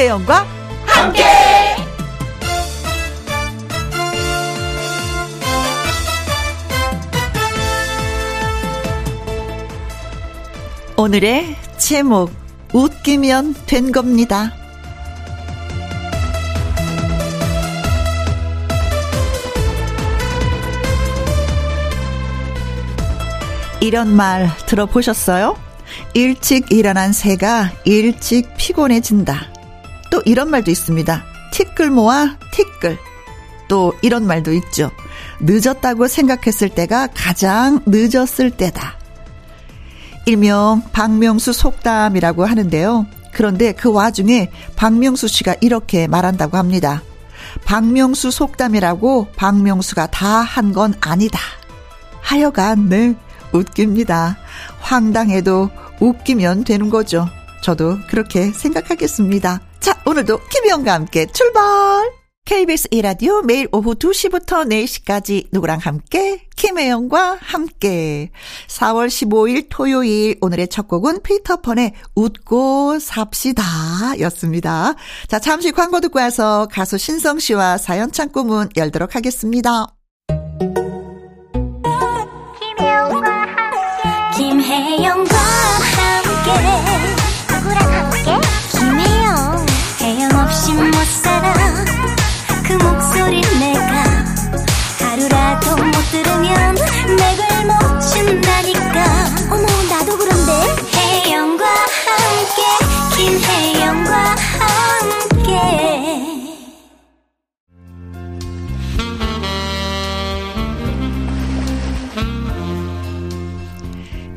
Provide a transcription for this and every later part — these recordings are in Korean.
김혜영과 함께. 오늘의 제목 웃기면 된 겁니다. 이런 말 들어보셨어요? 일찍 일어난 새가 일찍 피곤해진다. 또 이런 말도 있습니다. 티끌 모아 티끌. 또 이런 말도 있죠. 늦었다고 생각했을 때가 가장 늦었을 때다. 일명 박명수 속담이라고 하는데요. 그런데 그 와중에 박명수 씨가 이렇게 말한다고 합니다. 박명수 속담이라고 박명수가 다 한 건 아니다. 하여간, 네, 웃깁니다. 황당해도 웃기면 되는 거죠. 저도 그렇게 생각하겠습니다. 자, 오늘도 김희영과 함께 출발! KBS 이라디오 매일 오후 2시부터 4시까지 누구랑 함께 김혜영과 함께 4월 15일 토요일 오늘의 첫 곡은 피터펀의 웃고 삽시다 였습니다. 자 잠시 광고 듣고 와서 가수 신성 씨와 사연 창고 문 열도록 하겠습니다.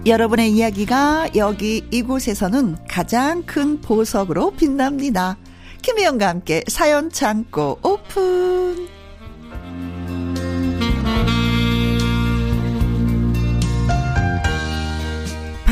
여러분의 이야기가 여기 이곳에서는 가장 큰 보석으로 빛납니다. 김혜영과 함께 사연 창고 오픈.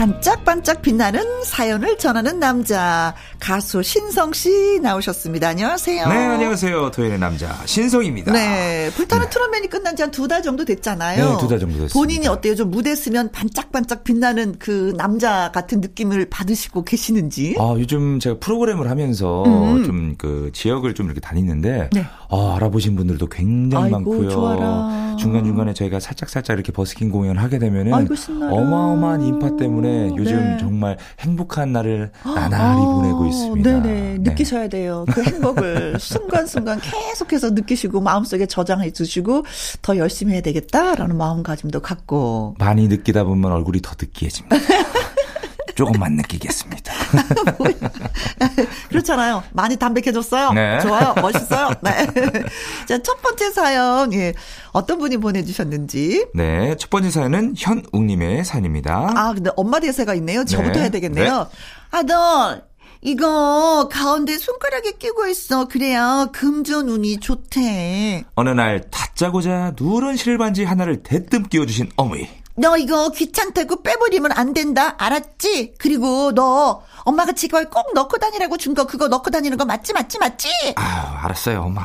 반짝반짝 빛나는 사연을 전하는 남자 가수 신성 씨 나오셨습니다. 안녕하세요. 네, 안녕하세요. 토요일의 남자 신성입니다. 네, 불타는 네. 트롯맨이 끝난 지 한 두 달 정도 됐잖아요. 네, 두 달 정도 됐습니다. 본인이 어때요? 좀 무대 쓰면 반짝반짝 빛나는 그 남자 같은 느낌을 받으시고 계시는지? 아, 요즘 제가 프로그램을 하면서 음. 좀그 지역을 좀 이렇게 다니는데 네. 아, 알아보신 분들도 굉장히 아이고, 많고요. 좋아라. 중간중간에 저희가 살짝살짝 이렇게 버스킹 공연을 하게 되면은 아이고, 어마어마한 인파 때문에 요즘 네. 정말 행복한 날을 나날이 아, 보내고 있습니다. 네네. 네. 느끼셔야 돼요. 그 행복을 순간순간 계속해서 느끼시고 마음속에 저장해 두시고 더 열심히 해야 되겠다라는 마음가짐도 갖고 많이 느끼다 보면 얼굴이 더 느끼해집니다. 조금만 느끼겠습니다. 그렇잖아요. 많이 담백해졌어요. 네. 좋아요. 멋있어요. 네. 자, 첫 번째 사연, 예. 어떤 분이 보내주셨는지. 네. 첫 번째 사연은 현웅님의 사연입니다. 아, 근데 엄마 대사가 있네요. 저부터 네. 해야 되겠네요. 네. 아들, 이거 가운데 손가락에 끼고 있어. 그래야 금전 운이 좋대. 어느 날 다짜고자 누런 실반지 하나를 대뜸 끼워주신 어머니. 너 이거 귀찮다고 빼버리면 안 된다. 알았지? 그리고 너 엄마가 지금 꼭 넣고 다니라고 준 거 그거 넣고 다니는 거 맞지 맞지 맞지? 아 알았어요 엄마.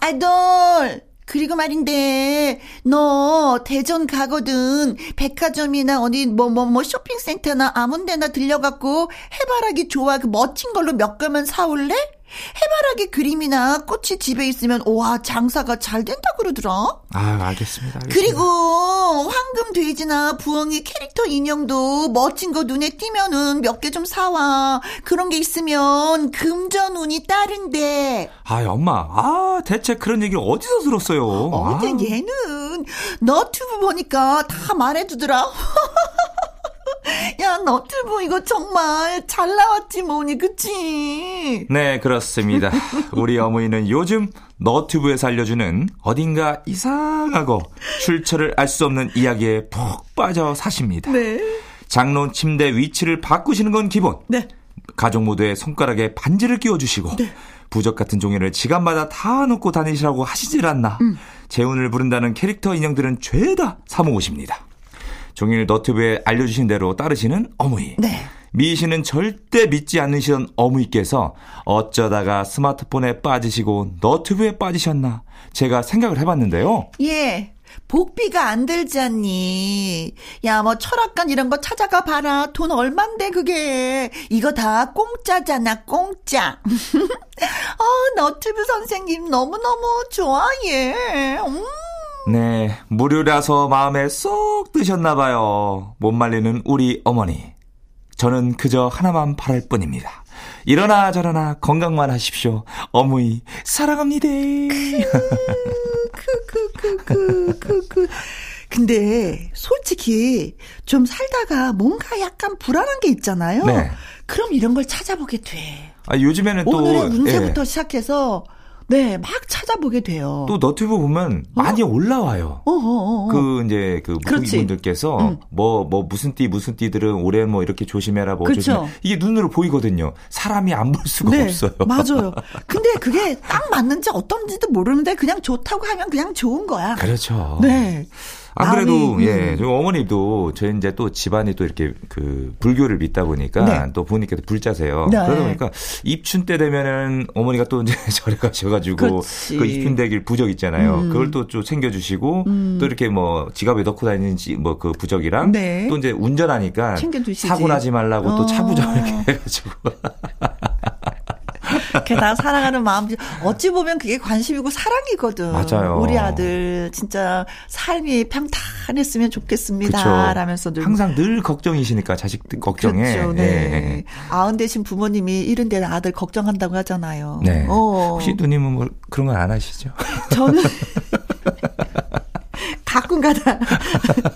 아들 그리고 말인데 너 대전 가거든 백화점이나 어디 뭐 뭐뭐 뭐, 뭐 쇼핑센터나 아무데나 들려갖고 해바라기 좋아 그 멋진 걸로 몇 개만 사올래? 해바라기 그림이나 꽃이 집에 있으면 와 장사가 잘 된다 그러더라. 아 알겠습니다, 알겠습니다. 그리고 황금 돼지나 부엉이 캐릭터 인형도 멋진 거 눈에 띄면은 몇 개 좀 사와. 그런 게 있으면 금전운이 따른데. 아 엄마, 아 대체 그런 얘기 어디서 들었어요? 어제 아. 얘는 너튜브 보니까 다 말해주더라. 야, 너튜브 이거 정말 잘 나왔지 뭐니, 그치? 네, 그렇습니다. 우리 어머니는 요즘 너튜브에서 알려주는 어딘가 이상하고 출처를 알 수 없는 이야기에 푹 빠져 사십니다. 네. 장롱 침대 위치를 바꾸시는 건 기본. 네. 가족 모두의 손가락에 반지를 끼워주시고 네. 부적 같은 종이를 지갑마다 다 넣고 다니시라고 하시질 않나. 음. 재운을 부른다는 캐릭터 인형들은 죄다 사모으십니다. 종일 너튜브에 알려주신 대로 따르시는 어머니. 네. 미 씨는 절대 믿지 않으시던 어머니께서 어쩌다가 스마트폰에 빠지시고 너튜브에 빠지셨나 제가 생각을 해봤는데요. 예. 복비가 안 들지 않니? 야, 뭐 철학관 이런 거 찾아가 봐라. 돈 얼만데 그게. 이거 다 공짜잖아, 공짜. 어, 너튜브 선생님 너무너무 좋아해. 음. 네, 무료라서 마음에 쏙 드셨나봐요. 못 말리는 우리 어머니. 저는 그저 하나만 바랄 뿐입니다. 일어나 저러나 건강만 하십시오. 어머니 사랑합니다. 크크크크크크. 근데 솔직히 좀 살다가 뭔가 약간 불안한 게 있잖아요. 네. 그럼 이런 걸 찾아보게 돼. 아, 요즘에는 또 오늘의 운세부터 예. 시작해서 네, 막 찾아보게 돼요. 또 너튜브 보면 어? 많이 올라와요. 어어어어. 그 이제 그 분들께서 응. 뭐, 뭐 무슨 띠 무슨 띠들은 올해 뭐 이렇게 조심해라 뭐. 조심해. 이게 눈으로 보이거든요. 사람이 안 볼 수가 네, 없어요. 맞아요. 근데 그게 딱 맞는지 어떤지도 모르는데 그냥 좋다고 하면 그냥 좋은 거야. 그렇죠. 네. 안 그래도 예, 저 어머니도 저희 이제 또 집안이 또 이렇게 그 불교를 믿다 보니까 네. 또 부모님께서 불자세요. 네. 그러다 보니까 입춘 때 되면은 어머니가 또 이제 절에 가셔가지고 그렇지. 그 입춘 대길 부적 있잖아요. 음. 그걸 또 좀 챙겨주시고 음. 또 이렇게 뭐 지갑에 넣고 다니는 뭐 그 부적이랑 네. 또 이제 운전하니까 사고 나지 말라고 어. 또 차부적 이렇게 해가지고. 게다가 사랑하는 마음 어찌 보면 그게 관심이고 사랑이거든. 맞아요. 우리 아들 진짜 삶이 평탄했으면 좋겠습니다. 그쵸. 라면서 늘 항상 늘 걱정이시니까 자식 걱정에. 그렇죠. 네. 네. 아흔 되신 부모님이 이른 데 아들 걱정한다고 하잖아요. 네. 어. 혹시 누님은 뭐 그런 건 안 하시죠? 저는 가끔 가다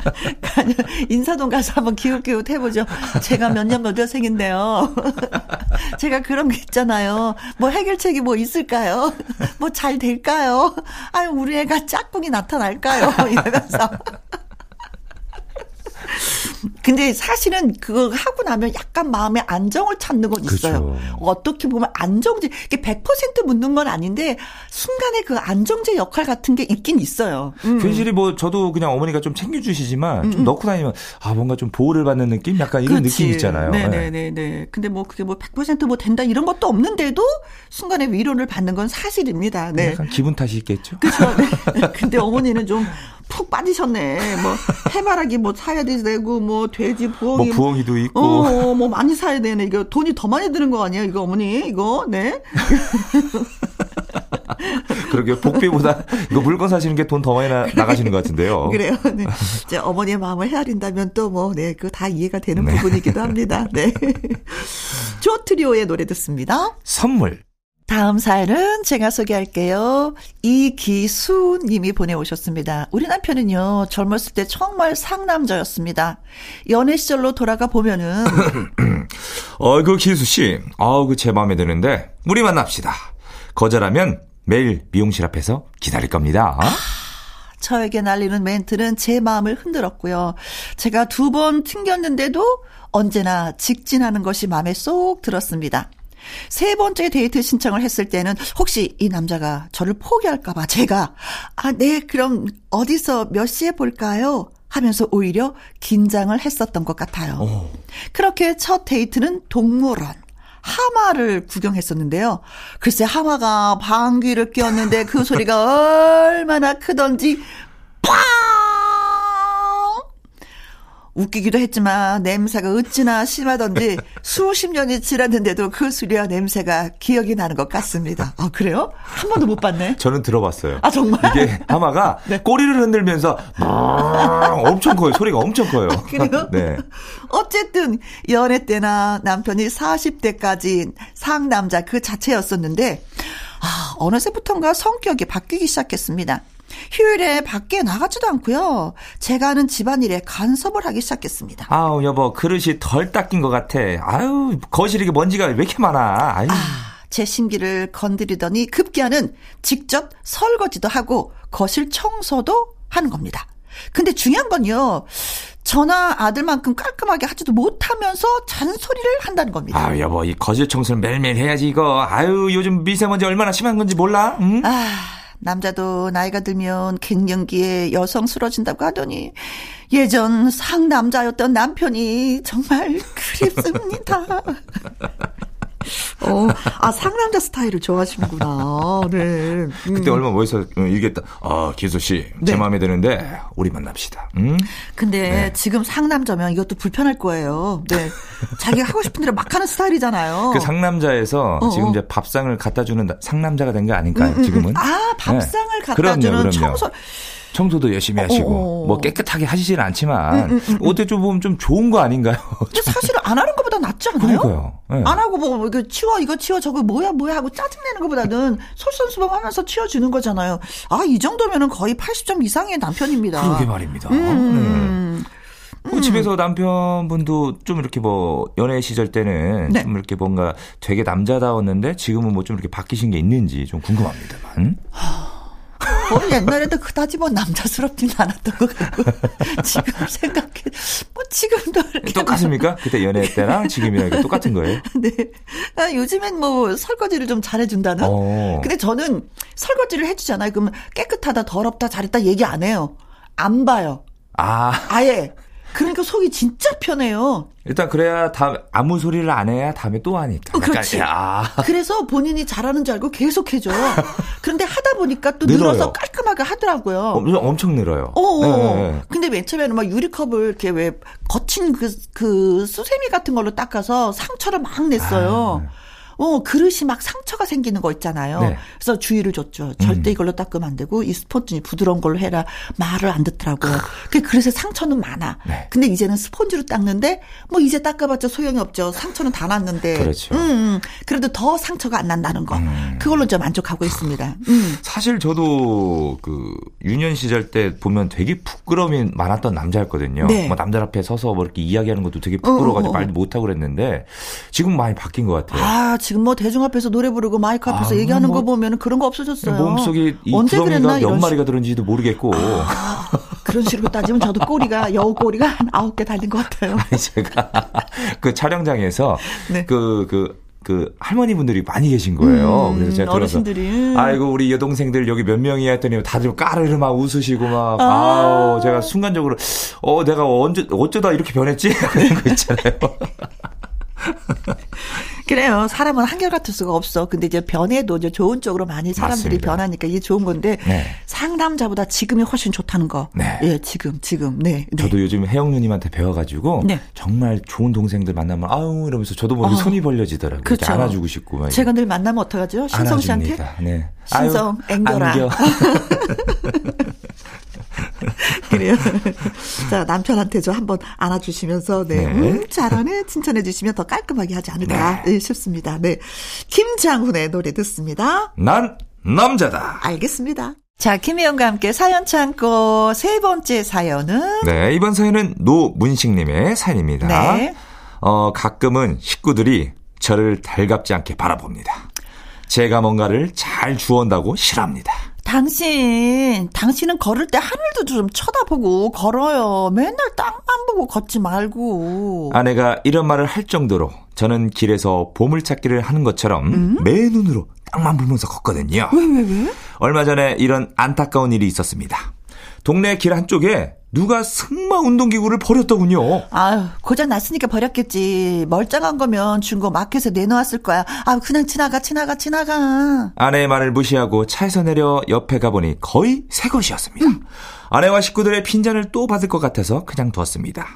인사동 가서 한번 기웃기웃 해보죠. 제가 몇 년 몇년생인데요. 제가 그런 게 있잖아요. 뭐 해결책이 뭐 있을까요? 뭐 잘 될까요? 아유 우리 애가 짝꿍이 나타날까요? 이러면서 근데 사실은 그거 하고 나면 약간 마음의 안정을 찾는 건 있어요. 그렇죠. 어떻게 보면 안정제, 이게 100% 묻는 건 아닌데 순간에 그 안정제 역할 같은 게 있긴 있어요. 음. 괜시리 뭐 저도 그냥 어머니가 좀 챙겨주시지만 음. 좀 음. 넣고 다니면 아 뭔가 좀 보호를 받는 느낌, 약간 이런 그렇지. 느낌 있잖아요. 네네네. 네. 네. 근데 뭐 그게 뭐 100%뭐 된다 이런 것도 없는데도 순간에 위로를 받는 건 사실입니다. 네. 약간 기분 탓이 있겠죠. 그렇죠. 네. 근데 어머니는 좀 푹 빠지셨네. 뭐 해바라기 뭐 사야 되고 뭐 돼지 부엉이 뭐 부엉이도 있고 어, 뭐 많이 사야 되네. 이거 돈이 더 많이 드는 거 아니에요? 이거 어머니 이거 네. 그러게 복비보다 이거 물건 사시는 게 돈 더 많이 나, 나가시는 것 같은데요. 그래요. 네. 이제 어머니의 마음을 헤아린다면 또 뭐, 네, 그 다 이해가 되는 네. 부분이기도 합니다. 네. 조트리오의 노래 듣습니다. 선물. 다음 사연은 제가 소개할게요. 이기수 님이 보내오셨습니다. 우리 남편은요, 젊었을 때 정말 상남자였습니다. 연애 시절로 돌아가 보면은. 어, 그 기수 씨. 아우, 그제 마음에 드는데, 우리 만납시다. 거절하면 매일 미용실 앞에서 기다릴 겁니다. 아, 저에게 날리는 멘트는 제 마음을 흔들었고요. 제가 두 번 튕겼는데도 언제나 직진하는 것이 마음에 쏙 들었습니다. 세 번째 데이트 신청을 했을 때는 혹시 이 남자가 저를 포기할까봐 제가 아, 네, 그럼 어디서 몇 시에 볼까요? 하면서 오히려 긴장을 했었던 것 같아요. 오. 그렇게 첫 데이트는 동물원. 하마를 구경했었는데요. 글쎄 하마가 방귀를 뀌었는데 그 소리가 얼마나 크던지 팡! 웃기기도 했지만 냄새가 어찌나 심하던지 수십 년이 지났는데도 그 소리와 냄새가 기억이 나는 것 같습니다. 아 그래요? 한 번도 못 봤네. 저는 들어봤어요. 아 정말? 이게 하마가 네. 꼬리를 흔들면서 엄청 커요. 소리가 엄청 커요. 아, 그래요? 네. 어쨌든 연애 때나 남편이 40대까지 상남자 그 자체였었는데 아 어느새부턴가 성격이 바뀌기 시작했습니다. 휴일에 밖에 나가지도 않고요. 제가 하는 집안일에 간섭을 하기 시작했습니다. 아우 여보 그릇이 덜 닦인 것 같아. 아유 거실에 먼지가 왜 이렇게 많아. 아유. 아, 제 심기를 건드리더니 급기야는 직접 설거지도 하고 거실 청소도 하는 겁니다. 근데 중요한 건요. 저나 아들만큼 깔끔하게 하지도 못하면서 잔소리를 한다는 겁니다. 아, 여보, 이 거실 청소는 매일매일 해야지, 이거. 아유, 요즘 미세먼지 얼마나 심한 건지 몰라? 응? 아, 남자도 나이가 들면 갱년기에 여성스러워진다고 하더니 예전 상남자였던 남편이 정말 그립습니다. 어, 아, 상남자 스타일을 좋아하시는구나. 네. 음. 그때 얼마 멋있어 얘기했다. 아, 기수 씨, 제 네. 마음에 드는데, 우리 만납시다. 음? 근데 네. 지금 상남자면 이것도 불편할 거예요. 네. 자기가 하고 싶은 대로 막 하는 스타일이잖아요. 그 상남자에서 어 지금 어. 이제 밥상을 갖다 주는 상남자가 된게 아닐까요, 음, 음, 음. 지금은? 아, 밥상을 네. 갖다 그럼요, 주는 그럼요. 청소. 청소도 열심히 하시고 어어. 어. 뭐 깨끗하게 하시지는 않지만 음, 음, 음. 어때 좀 보면 좀 좋은 거 아닌가요? 근데 사실 안 하는 것보다 낫지 않아요? 그러니까요. 네. 안 하고 뭐 이거 치워 이거 치워 저거 뭐야 뭐야 하고 짜증 내는 것보다는 솔선수범하면서 치워주는 거잖아요. 아 이 정도면은 거의 80점 이상의 남편입니다. 그러게 말입니다. 음. 네. 뭐 음. 집에서 남편분도 좀 이렇게 뭐 연애 시절 때는 네. 좀 이렇게 뭔가 되게 남자다웠는데 지금은 뭐 좀 이렇게 바뀌신 게 있는지 좀 궁금합니다만. 뭐 옛날에도 그다지 뭐 남자스럽진 않았던 것 같고 지금 생각해 뭐 지금도 똑같습니까? 그때 연애 때랑 지금이랑 똑같은 거예요? 네. 아, 요즘엔 뭐 설거지를 좀 잘해준다는. 어. 근데 저는 설거지를 해주잖아요. 그러면 깨끗하다, 더럽다, 잘했다 얘기 안 해요. 안 봐요. 아. 아예. 그러니까 속이 진짜 편해요. 일단 그래야 다 아무 소리를 안 해야 다음에 또 하니까. 어, 그렇지. 아. 그래서 본인이 잘하는 줄 알고 계속 해줘. 그런데 하다 보니까 또 늘어요. 늘어서 깔끔하게 하더라고요. 어, 엄청 늘어요. 어. 어, 어. 네. 근데 맨 처음에는 막 유리컵을 이렇게 왜 거친 그, 그 수세미 같은 걸로 닦아서 상처를 막 냈어요. 아. 어, 그릇이 막 상처가 생기는 거 있잖아요. 네. 그래서 주의를 줬죠. 절대 음. 이걸로 닦으면 안 되고 이 스펀지는 부드러운 걸로 해라. 말을 안 듣더라고요. 그 그릇에 상처는 많아. 네. 근데 이제는 스펀지로 닦는데 뭐 이제 닦아봤자 소용이 없죠. 상처는 다 났는데. 그렇죠. 음, 음, 그래도 더 상처가 안 난다는 거. 음. 그걸로 좀 만족하고 있습니다. 음. 사실 저도 그 유년 시절 때 보면 되게 부끄러움이 많았던 남자였거든요. 네. 뭐 남들 앞에 서서 뭐 이렇게 이야기하는 것도 되게 부끄러워가지고 어, 어, 어. 말도 못하고 그랬는데 지금 많이 바뀐 것 같아요. 아, 지금 뭐 대중 앞에서 노래 부르고 마이크 앞에서 아, 얘기하는 뭐, 거 보면 그런 거 없어졌어요. 몸속에 이 언제 그랬나 몇 마리가 들은지도 모르겠고. 아, 그런 식으로 따지면 저도 꼬리가 여우 꼬리가 한 아홉 개 달린 것 같아요. 제가 그 촬영장에서 네. 그 그, 그 할머니 분들이 많이 계신 거예요. 음, 그래서 제가 들어서 어르신들이. 아이고 우리 여동생들 여기 몇 명이야 했더니 다들 까르르 막 웃으시고 막 아. 아우 제가 순간적으로 어 내가 언제 어쩌다 이렇게 변했지 그런 거 있잖아요. 그래요. 사람은 한결같을 수가 없어. 근데 이제 변해도 이제 좋은 쪽으로 많이 사람들이 맞습니다. 변하니까 이게 좋은 건데 네. 상담자보다 지금이 훨씬 좋다는 거. 네. 예, 지금 지금. 네. 네. 저도 요즘 혜영 누님한테 배워 가지고 네. 정말 좋은 동생들 만나면 아우 이러면서 저도 모르게 어. 손이 벌려지더라고요. 그렇죠. 안아주고 싶고. 막 제가 늘 만나면 어떡하죠? 신성 씨한테. 네. 신성 앵겨라. 그래요. 자, 남편한테 좀 한번 안아주시면서, 네. 네. 음, 잘하네. 칭찬해 주시면 더 깔끔하게 하지 않을까 네. 네, 싶습니다. 네. 김장훈의 노래 듣습니다. 난 남자다. 알겠습니다. 자, 김혜영과 함께 사연 창고 세 번째 사연은? 네, 이번 사연은 노문식님의 사연입니다. 네. 어, 가끔은 식구들이 저를 달갑지 않게 바라봅니다. 제가 뭔가를 잘 주원다고 싫어합니다. 당신, 당신은 걸을 때 하늘도 좀 쳐다보고 걸어요. 맨날 땅만 보고 걷지 말고. 아내가 이런 말을 할 정도로 저는 길에서 보물찾기를 하는 것처럼 음? 매 눈으로 땅만 보면서 걷거든요. 왜, 왜, 왜? 얼마 전에 이런 안타까운 일이 있었습니다. 동네 길 한쪽에 누가 승마 운동기구를 버렸더군요. 아유, 고장 났으니까 버렸겠지. 멀쩡한 거면 준거 마켓에 내놓았을 거야. 아, 그냥 지나가, 지나가, 지나가. 아내의 말을 무시하고 차에서 내려 옆에 가보니 거의 새 것이었습니다. 음. 아내와 식구들의 핀잔을 또 받을 것 같아서 그냥 두었습니다.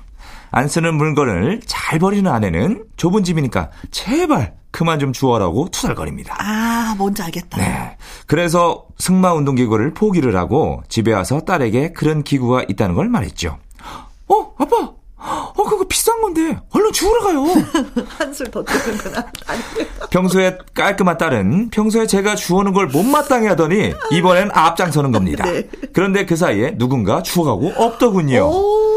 안 쓰는 물건을 잘 버리는 아내는 좁은 집이니까 제발 그만 좀 주워라고 투덜거립니다. 아, 뭔지 알겠다. 네. 그래서 승마 운동 기구를 포기를 하고 집에 와서 딸에게 그런 기구가 있다는 걸 말했죠. 어, 아빠! 어, 그거 비싼 건데, 얼른 주우러 가요. 한술 더 뜨는구나. 평소에 깔끔한 딸은 평소에 제가 주워는 걸 못마땅해 하더니, 이번엔 앞장서는 겁니다. 네. 그런데 그 사이에 누군가 주워가고 없더군요. 오.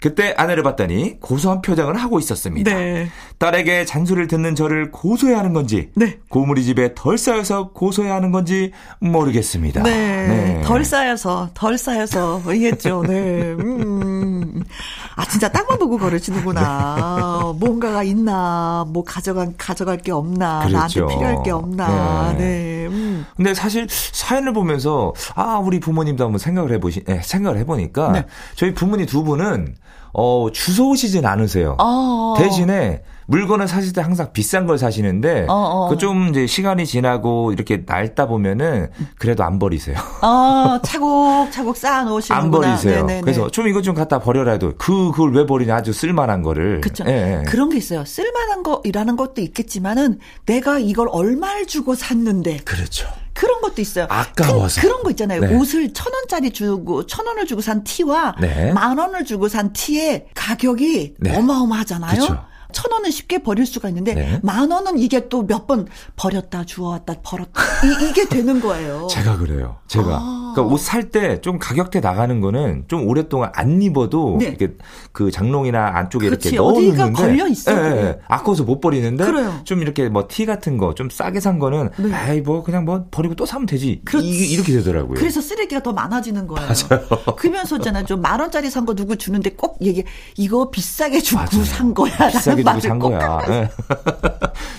그때 아내를 봤더니 고소한 표정을 하고 있었습니다. 네. 딸에게 잔소리를 듣는 저를 고소해야 하는 건지, 네. 고물이 집에 덜 쌓여서 고소해야 하는 건지 모르겠습니다. 네. 네. 덜 쌓여서, 덜 쌓여서, 이겠죠. 네. 음. 아, 진짜 땅만 보고 걸으시는구나. 네. 뭔가가 있나, 뭐 가져간, 가져갈 게 없나, 그렇죠. 나한테 필요할 게 없나. 네. 네. 음. 근데 사실 사연을 보면서, 아, 우리 부모님도 한번 생각을 해보시, 네, 생각을 해보니까, 네. 저희 부모님 두 분은 어, 주워 오시진 않으세요. 아. 대신에 물건을 사실 때 항상 비싼 걸 사시는데 어, 어. 그좀 이제 시간이 지나고 이렇게 낡다 보면은 그래도 안 버리세요. 아 차곡차곡 쌓아 놓으시는구나. 안 버리세요. 네네네. 그래서 좀 이거 좀 갖다 버려라 해도 그 그걸 왜 버리냐 아주 쓸만한 거를. 그렇죠. 예, 예. 그런 게 있어요. 쓸만한 거이라는 것도 있겠지만은 내가 이걸 얼마를 주고 샀는데. 그렇죠. 그런 것도 있어요. 아까워서. 그, 런거 있잖아요. 네. 옷을 천 원짜리 주고 천 원을 주고 산 티와 네. 만 원을 주고 산 티의 가격이 네. 어마어마하잖아요. 그쵸. 천 원은 쉽게 버릴 수가 있는데 네. 만 원은 이게 또 몇 번 버렸다 주워왔다 버렸다 이, 게 되는 거예요. 제가 그래요. 제가 아. 그러니까 옷 살 때 좀 가격대 나가는 거는 좀 오랫동안 안 입어도 네. 이렇게 그 장롱이나 안쪽에 그렇지. 이렇게 넣어놓는데 걸려 있어. 예, 예, 아까워서 못 버리는데 그래요. 좀 이렇게 뭐 티 같은 거 좀 싸게 산 거는 네. 아이 뭐 그냥 뭐 버리고 또 사면 되지. 그렇지. 이, 렇게 되더라고요. 그래서 쓰레기가 더 많아지는 거예요. 맞아요. 그러면서 있잖아요. 좀 만 원짜리 산 거 누구 주는데 꼭 얘기 이거 비싸게 주고 맞아요. 산 거야. 비싸게 주고 산 거야. 네.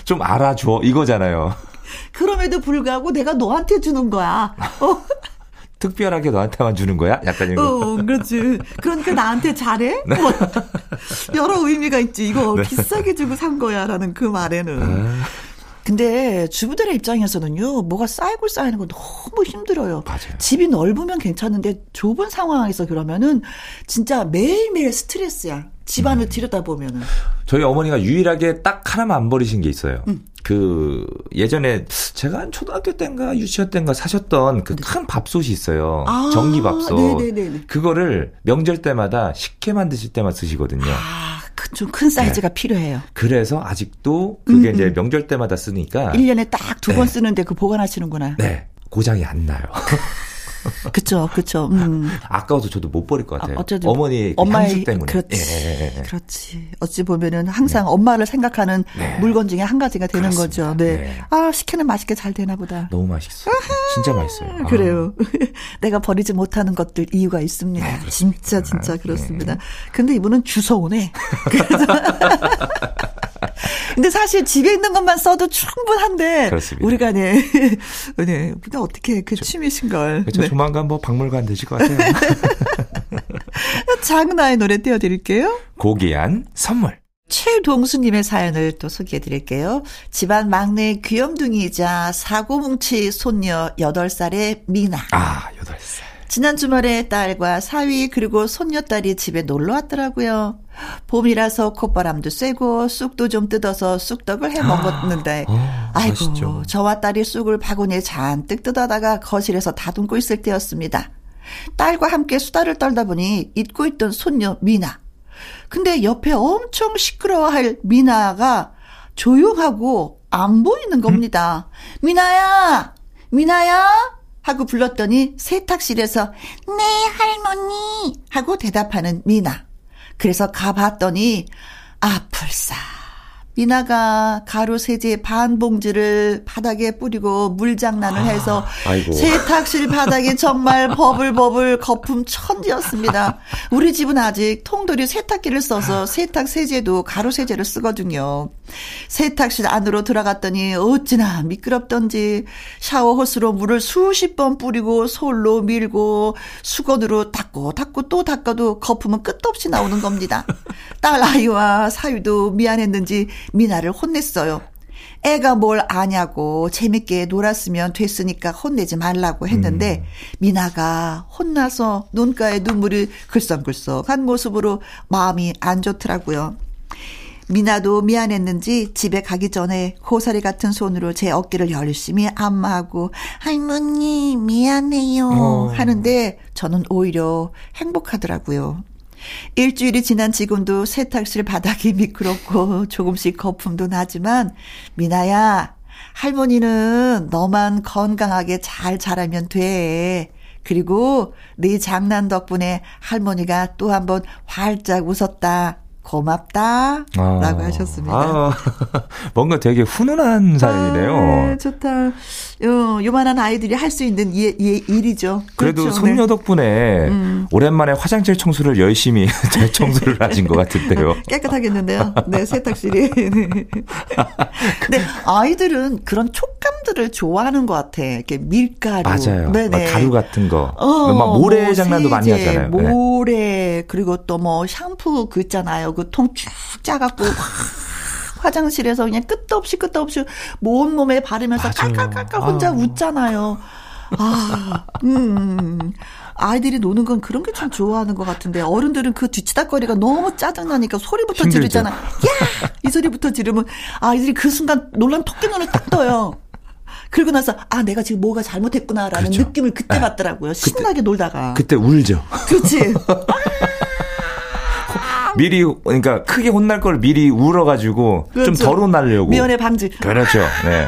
좀 알아줘 이거잖아요. 그럼에도 불구하고 내가 너한테 주는 거야. 어. 특별하게 너한테만 주는 거야? 약간 이런 거. 어, 그렇지. 그러니까 나한테 잘해? 네. 뭐, 여러 의미가 있지. 이거 네. 비싸게 주고 산 거야. 라는 그 말에는. 아. 근데 주부들의 입장에서는요, 뭐가 쌓이고 쌓이는 거 너무 힘들어요. 맞아요. 집이 넓으면 괜찮은데 좁은 상황에서 그러면은 진짜 매일매일 스트레스야. 집안을 음. 들여다보면은. 저희 어머니가 유일하게 딱 하나만 안 버리신 게 있어요. 음. 그 예전에 제가 한 초등학교 때인가 유치원 때인가 사셨던 그큰 네. 밥솥이 있어요. 아, 전기 밥솥. 네네네. 그거를 명절 때마다 식혜 만드실 때만 쓰시거든요. 아. 좀큰 사이즈가 네. 필요해요. 그래서 아직도 그게 음, 이제 음. 명절 때마다 쓰니까 1년에 딱 두번 네. 쓰는데 그 보관하시는구나. 네. 고장이 안 나요. 그쵸, 그쵸. 음. 아까워서 저도 못 버릴 것 같아요. 아, 어쩌지, 어머니 그 엄마의 때문에. 그렇지. 예, 예, 예. 그렇지. 어찌 보면은 항상 네. 엄마를 생각하는 네. 물건 중에 한 가지가 되는 그렇습니다. 거죠. 네. 네. 아, 식혜는 맛있게 잘 되나 보다. 너무 맛있어. 요 진짜 맛있어요. 아. 그래요. 내가 버리지 못하는 것들 이유가 있습니다. 네, 진짜, 진짜 그렇습니다. 네. 근데 이분은 주워 오네. 근데 사실 집에 있는 것만 써도 충분한데 그렇습니다. 우리가 네, 네, 근데 어떻게 그 취미신 걸. 그렇죠. 네. 조만간 뭐 박물관 되실 것 같아요. 장나의 노래 띄워드릴게요. 고귀한 선물. 최동수님의 사연을 또 소개해 드릴게요. 집안 막내 귀염둥이이자 사고뭉치 손녀 8살의 미나. 아, 8살. 지난 주말에 딸과 사위 그리고 손녀딸이 집에 놀러 왔더라고요. 봄이라서 콧바람도 쐬고 쑥도 좀 뜯어서 쑥떡을 해 먹었는데 아, 아이고 맛있죠. 저와 딸이 쑥을 바구니에 잔뜩 뜯어다가 거실에서 다듬고 있을 때였습니다. 딸과 함께 수다를 떨다 보니 잊고 있던 손녀 미나. 근데 옆에 엄청 시끄러워할 미나가 조용하고 안 보이는 겁니다. 음? 미나야, 미나야. 하고 불렀더니 세탁실에서 네 할머니 하고 대답하는 미나. 그래서 가봤더니 아플싸 미나가 가루 세제 반 봉지를 바닥에 뿌리고 물장난을 해서 아, 세탁실 바닥이 정말 버블버블 거품 천지였습니다. 우리 집은 아직 통돌이 세탁기를 써서 세탁 세제도 가루 세제를 쓰거든요. 세탁실 안으로 들어갔더니 어찌나 미끄럽던지 샤워 호스로 물을 수십 번 뿌리고 솔로 밀고 수건으로 닦고 닦고 또 닦아도 거품은 끝도 없이 나오는 겁니다. 딸 아이와 사위도 미안했는지 미나를 혼냈어요. 애가 뭘 아냐고 재밌게 놀았으면 됐으니까 혼내지 말라고 했는데 음. 미나가 혼나서 눈가에 눈물이 글썽글썽한 모습으로 마음이 안 좋더라고요. 미나도 미안했는지 집에 가기 전에 고사리 같은 손으로 제 어깨를 열심히 안마하고 할머니 미안해요 어. 하는데 저는 오히려 행복하더라고요. 일주일이 지난 지금도 세탁실 바닥이 미끄럽고 조금씩 거품도 나지만 미나야 할머니는 너만 건강하게 잘 자라면 돼. 그리고 네 장난 덕분에 할머니가 또 한 번 활짝 웃었다. 고맙다. 아, 라고 하셨습니다. 아, 뭔가 되게 훈훈한 사연이네요. 아, 네, 좋다. 요, 요만한 아이들이 할 수 있는 예, 예, 일이죠. 그래도 그렇죠. 손녀 네. 덕분에 음. 오랜만에 화장실 청소를 열심히 재청소를 하신 것 같은데요. 깨끗하겠는데요. 네, 세탁실이. 네. 근데 아이들은 그런 촉감들을 좋아하는 것 같아. 이렇게 밀가루. 맞아요. 네네. 가루 같은 거. 어, 막 모래 뭐 장난도 세제, 많이 하잖아요. 네. 모래, 네. 그리고 또 뭐 샴푸 그 있잖아요. 그 통 쭉 짜갖고 화장실에서 그냥 끝도 없이 끝도 없이 온 몸에 바르면서 깔깔깔깔 혼자 아. 웃잖아요. 아, 음. 아이들이 노는 건 그런 게 참 좋아하는 것 같은데 어른들은 그 뒤치다거리가 너무 짜증나니까 소리부터 힘들죠. 지르잖아. 야! 이 소리부터 지르면 아이들이 그 순간 놀란 토끼 눈을 딱 떠요. 그리고 나서 아 내가 지금 뭐가 잘못했구나라는 그렇죠. 느낌을 그때 네. 받더라고요. 신나게 그때, 놀다가. 그때 울죠. 그렇지. 미리 그러니까 크게 혼날 걸 미리 울어가지고 그렇죠. 좀덜 혼나려고 미연의 방지. 그렇죠. 네.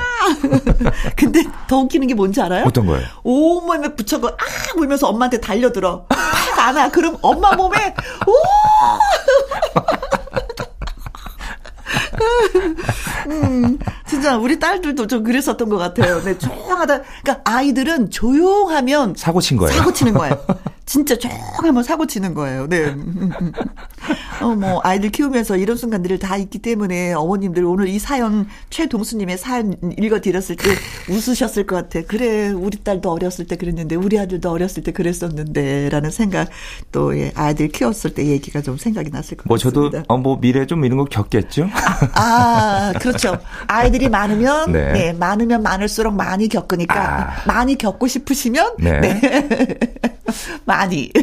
근데 더 웃기는 게 뭔지 알아요? 어떤 거예요? 온몸에 붙여고 아 울면서 엄마한테 달려들어. 팍 안아. 그럼 엄마 몸에 오. 음, 진짜 우리 딸들도 좀 그랬었던 것 같아요. 네, 조용하다. 그러니까 아이들은 조용하면 사고 친 거예요. 사고 치는 거예요. 진짜 조용하면 사고 치는 거예요. 네. 어, 뭐, 아이들 키우면서 이런 순간들을 다 있기 때문에 어머님들 오늘 이 사연, 최동수님의 사연 읽어드렸을 때 웃으셨을 것 같아. 그래, 우리 딸도 어렸을 때 그랬는데, 우리 아들도 어렸을 때 그랬었는데, 라는 생각, 또, 예, 아이들 키웠을 때 얘기가 좀 생각이 났을 것 뭐 같습니다. 뭐, 저도, 어, 뭐, 미래 좀 이런 거 겪겠죠? 아, 그렇죠. 아이들이 많으면, 네. 네 많으면 많을수록 많이 겪으니까, 아. 많이 겪고 싶으시면, 네. 네. 많이.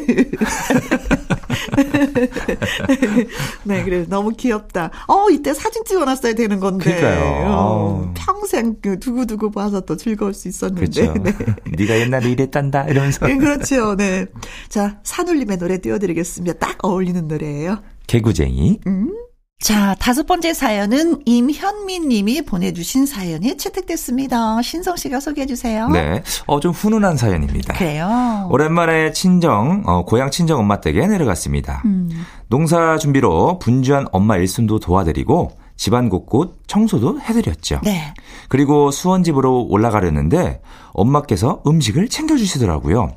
네, 그래 너무 귀엽다. 어, 이때 사진 찍어놨어야 되는 건데. 그러니까요. 어, 평생 그 두고두고 봐서 또 즐거울 수 있었는데. 그렇죠. 네. 네가 옛날에 이랬단다 이러면서. 네, 그렇죠. 네. 자, 산울림의 노래 띄워드리겠습니다. 딱 어울리는 노래예요. 개구쟁이. 음. 자, 다섯 번째 사연은 임현민 님이 보내주신 사연이 채택됐습니다. 신성 씨가 소개해 주세요. 네. 어, 좀 훈훈한 사연입니다. 그래요. 오랜만에 친정, 어, 고향 친정 엄마 댁에 내려갔습니다. 음. 농사 준비로 분주한 엄마 일순도 도와드리고 집안 곳곳 청소도 해드렸죠. 네. 그리고 수원집으로 올라가려는데 엄마께서 음식을 챙겨주시더라고요.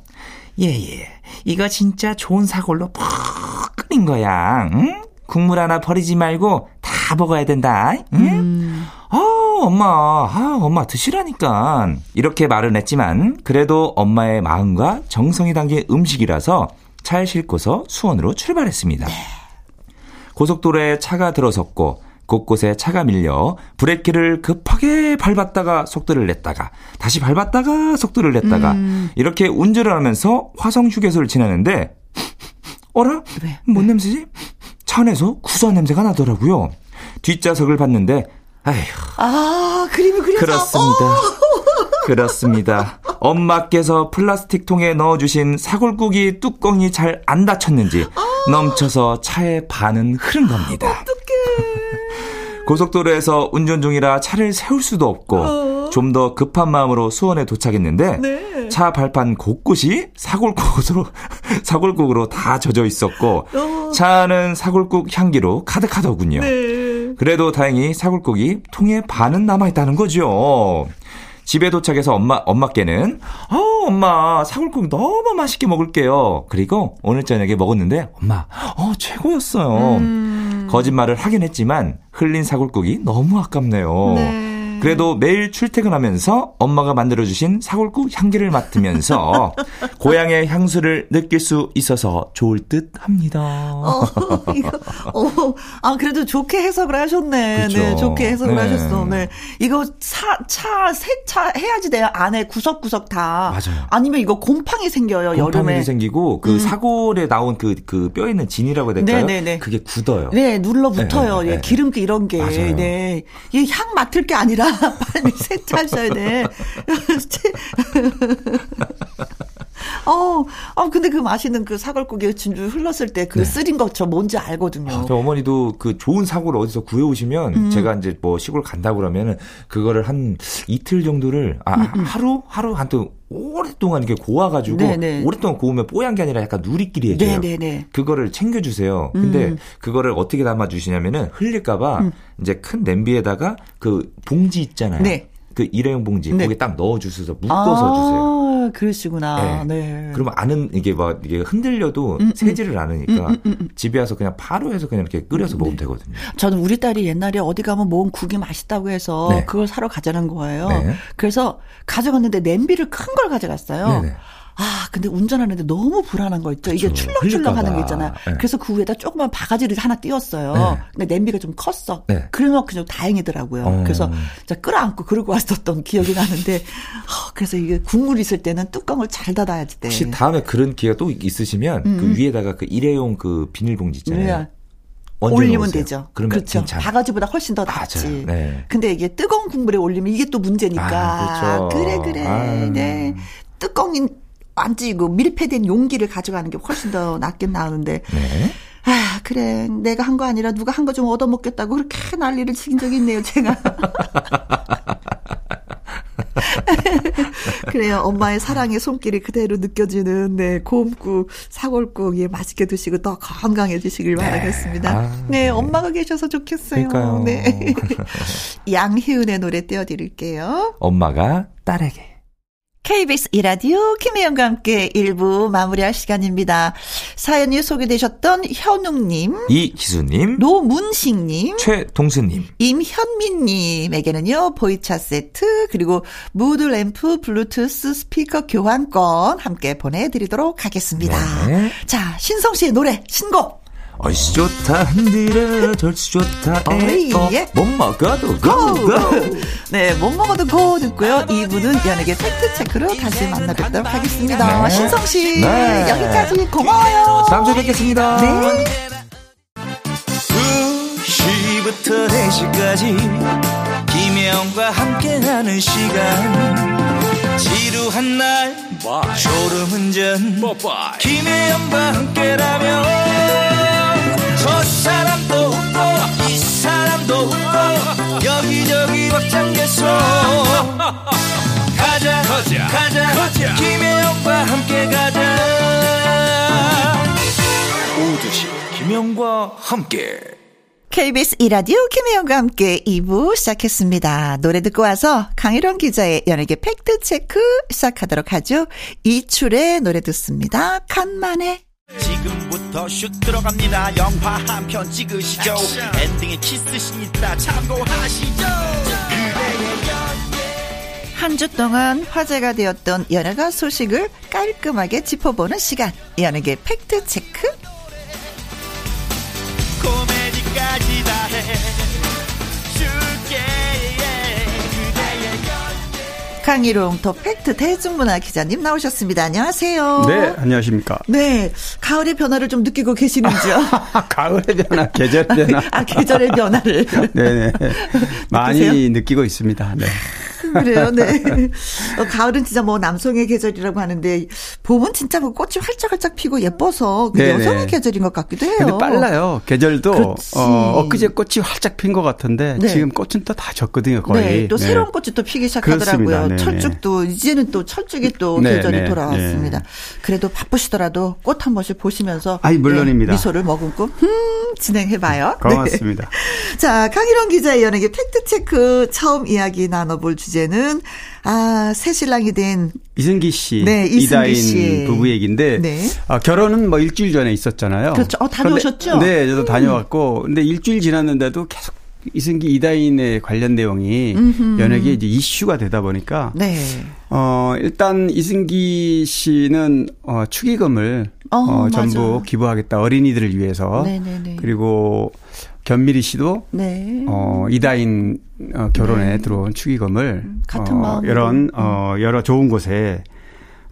예, 예. 이거 진짜 좋은 사골로 푹 끓인 거야. 응? 국물 하나 버리지 말고 다 먹어야 된다. 응? 음. 아, 엄마, 아, 엄마 드시라니까. 이렇게 말은 했지만 그래도 엄마의 마음과 정성이 담긴 음식이라서 차에 싣고서 수원으로 출발했습니다. 네. 고속도로에 차가 들어섰고 곳곳에 차가 밀려 브레이크를 급하게 밟았다가 속도를 냈다가 다시 밟았다가 속도를 냈다가 음. 이렇게 운전을 하면서 화성 휴게소를 지나는데 어라? 왜? 뭔 냄새지? 차 안에서 구수한 냄새가 나더라고요. 뒷좌석을 봤는데 아휴. 아, 그림을 그려서. 그렇습니다. 어. 그렇습니다. 엄마께서 플라스틱 통에 넣어주신 사골국이 뚜껑이 잘 안 닫혔는지 아. 넘쳐서 차에 반은 흐른 겁니다. 어떡해. 고속도로에서 운전 중이라 차를 세울 수도 없고 어. 좀더 급한 마음으로 수원에 도착했는데 네. 차 발판 곳곳이 사골국으로 사골국으로 다 젖어 있었고 어. 차는 사골국 향기로 가득하더군요. 네. 그래도 다행히 사골국이 통에 반은 남아 있다는 거죠. 집에 도착해서 엄마, 엄마께는, 어, 엄마, 사골국 너무 맛있게 먹을게요. 그리고 오늘 저녁에 먹었는데, 엄마, 어, 최고였어요. 음. 거짓말을 하긴 했지만, 흘린 사골국이 너무 아깝네요. 네. 그래도 매일 출퇴근하면서 엄마가 만들어주신 사골국 향기를 맡으면서 고향의 향수를 느낄 수 있어서 좋을 듯 합니다. 어, 이거, 어, 아, 그래도 좋게 해석을 하셨네. 그렇죠. 네, 좋게 해석을 네. 하셨어. 네. 이거 차, 차, 세차 해야지 돼요. 안에 구석구석 다. 맞아요. 아니면 이거 곰팡이 생겨요, 곰팡이 여름에. 생기고 그 음. 사골에 나온 그, 그뼈 있는 진이라고 해야 될까요? 네네네. 네, 네. 그게 굳어요. 네, 눌러 붙어요. 네, 네, 예, 기름기 이런 게. 맞아요. 네. 이향 맡을 게 아니라 빨리 세차하셔야 돼. 어, 어, 근데 그 맛있는 그 사골국이 진주 흘렀을 때그 네. 쓰린 것저 뭔지 알거든요. 아, 저 어머니도 그 좋은 사골을 어디서 구해오시면 음. 제가 이제 뭐 시골 간다고 그러면은 그거를 한 이틀 정도를, 아, 음, 음. 하루? 하루 한 또 오랫동안 이렇게 고와가지고 네네. 오랫동안 고우면 뽀얀 게 아니라 약간 누리끼리 해줘요. 네네네. 그거를 챙겨주세요. 근데 음. 그거를 어떻게 담아주시냐면은 흘릴까봐 음. 이제 큰 냄비에다가 그 봉지 있잖아요. 네. 그 일회용 봉지 네. 거기 딱 넣어 주셔서 묶어서 아, 주세요. 그러시구나. 네. 네. 그러면 아는 이게 막 이게 흔들려도 음, 음. 세지를 않으니까 음, 음, 음, 집에 와서 그냥 바로 해서 그냥 이렇게 끓여서 먹으면 네. 되거든요. 저는 우리 딸이 옛날에 어디 가면 모은 국이 맛있다고 해서 네. 그걸 사러 가자는 거예요. 네. 그래서 가져갔는데 냄비를 큰 걸 가져갔어요. 아, 근데 운전하는데 너무 불안한 거 있죠. 이게 출렁출렁 하는 거 있잖아요. 네. 그래서 그 위에다 조그만 바가지를 하나 띄웠어요. 네. 근데 냄비가 좀 컸어. 네. 그래놓고 좀 다행이더라고요. 어. 그래서 자 끌어안고 그러고 왔었던 기억이 나는데, 어, 그래서 이게 국물 있을 때는 뚜껑을 잘 닫아야지 돼. 혹시 다음에 그런 기회가 또 있으시면 음. 그 위에다가 그 일회용 그 비닐봉지 있잖아요. 네. 올리면 넣으세요. 되죠. 그렇죠. 괜찮아. 바가지보다 훨씬 더 낫지. 네. 근데 이게 뜨거운 국물에 올리면 이게 또 문제니까. 아, 그렇죠. 그래 그래. 아. 네. 뚜껑이 완전히 밀폐된 용기를 가져가는 게 훨씬 더 낫긴 나오는데. 네. 아, 그래. 내가 한 거 아니라 누가 한 거 좀 얻어먹겠다고 그렇게 난리를 치긴 적이 있네요, 제가. 그래요. 엄마의 사랑의 손길이 그대로 느껴지는, 네, 곰국, 사골국, 예, 맛있게 드시고 더 건강해지시길 네. 바라겠습니다. 아, 네, 네, 엄마가 계셔서 좋겠어요. 그러니까요. 네. 양희은의 노래 띄워드릴게요. 엄마가 딸에게. KBS 이라디오 김혜영과 함께 1부 마무리할 시간입니다. 사연이 소개되셨던 현웅님, 이기수님, 노문식님, 최동수님, 임현민님에게는요 보이차 세트 그리고 무드 램프 블루투스 스피커 교환권 함께 보내드리도록 하겠습니다. 네. 자 신성 씨의 노래 신곡 얼쑤 좋다 흔들어 절쑤 좋다 에이 어, 예. 못 먹어도 고! 고! 네, 못 먹어도 고 듣고요. 이분은 연예계 팩트체크로 다시 만나 뵙도록 하겠습니다. 네. 신성씨 네. 여기까지 고마워요. 다음 주에 뵙겠습니다. 네. 2시부터 4시까지 김혜영과 함께하는 시간 지루한 날 졸음운전 김혜영과 함께라면 저 사람도 웃고 이 사람도 웃고 여기저기 벅장개소 가자 가자 가자, 가자. 김혜영과 함께 가자 오두시 김혜영과 함께 KBS 이라디오 김혜영과 함께 2부 시작했습니다. 노래 듣고 와서 강희론 기자의 연예계 팩트체크 시작하도록 하죠. 이출의 노래 듣습니다. 간만에 지금부터 슛 들어갑니다. 영화 한 편 찍으시죠. 엔딩에 키스신 있다. 참고하시죠. 한 주 동안 화제가 되었던 연예가 소식을 깔끔하게 짚어보는 시간. 연예계 팩트체크 강희롱 더 팩트 대중문화 기자님 나오셨습니다. 안녕하세요. 네, 안녕하십니까. 네, 가을의 변화를 좀 느끼고 계시는지요? 가을의 변화, 계절 변화. 아, 계절의 변화를. 네네. 많이 느끼고 있습니다. 네. 그래요, 네. 어, 가을은 진짜 뭐 남성의 계절이라고 하는데 봄은 진짜 뭐 꽃이 활짝활짝 피고 예뻐서 그 여성의 계절인 것 같기도 해요. 근데 빨라요. 계절도 어, 엊그제 꽃이 활짝 핀 것 같은데 네. 지금 꽃은 또 다 졌거든요, 거의. 네, 또 네. 새로운 꽃이 또 피기 시작하더라고요. 네, 철쭉도 이제는 또 철쭉이 또 네, 계절이 네, 돌아왔습니다. 그래도 바쁘시더라도 꽃 한 번씩 보시면서 아이 물론입니다. 미소를 머금고 음, 진행해봐요. 고맙습니다. 자, 강희롱 기자의 연예계 팩트체크 처음 이야기 나눠볼 주제 는, 아, 새 신랑이 된. 이승기 씨. 네, 이다인 씨. 부부 얘기인데. 네. 아, 결혼은 뭐 일주일 전에 있었잖아요. 그렇죠. 어, 다녀오셨죠? 네, 저도 음. 다녀왔고. 근데 일주일 지났는데도 계속 이승기 이다인의 관련 내용이 음흠. 연예계 이제 이슈가 되다 보니까 네. 어 일단 이승기 씨는 어 축의금을 어, 어 전부 기부하겠다 어린이들을 위해서 네네네. 그리고 견미리 씨도 네. 어 이다인 어, 결혼에 네. 들어온 축의금을 음, 같은 어, 이런 어 음. 여러 좋은 곳에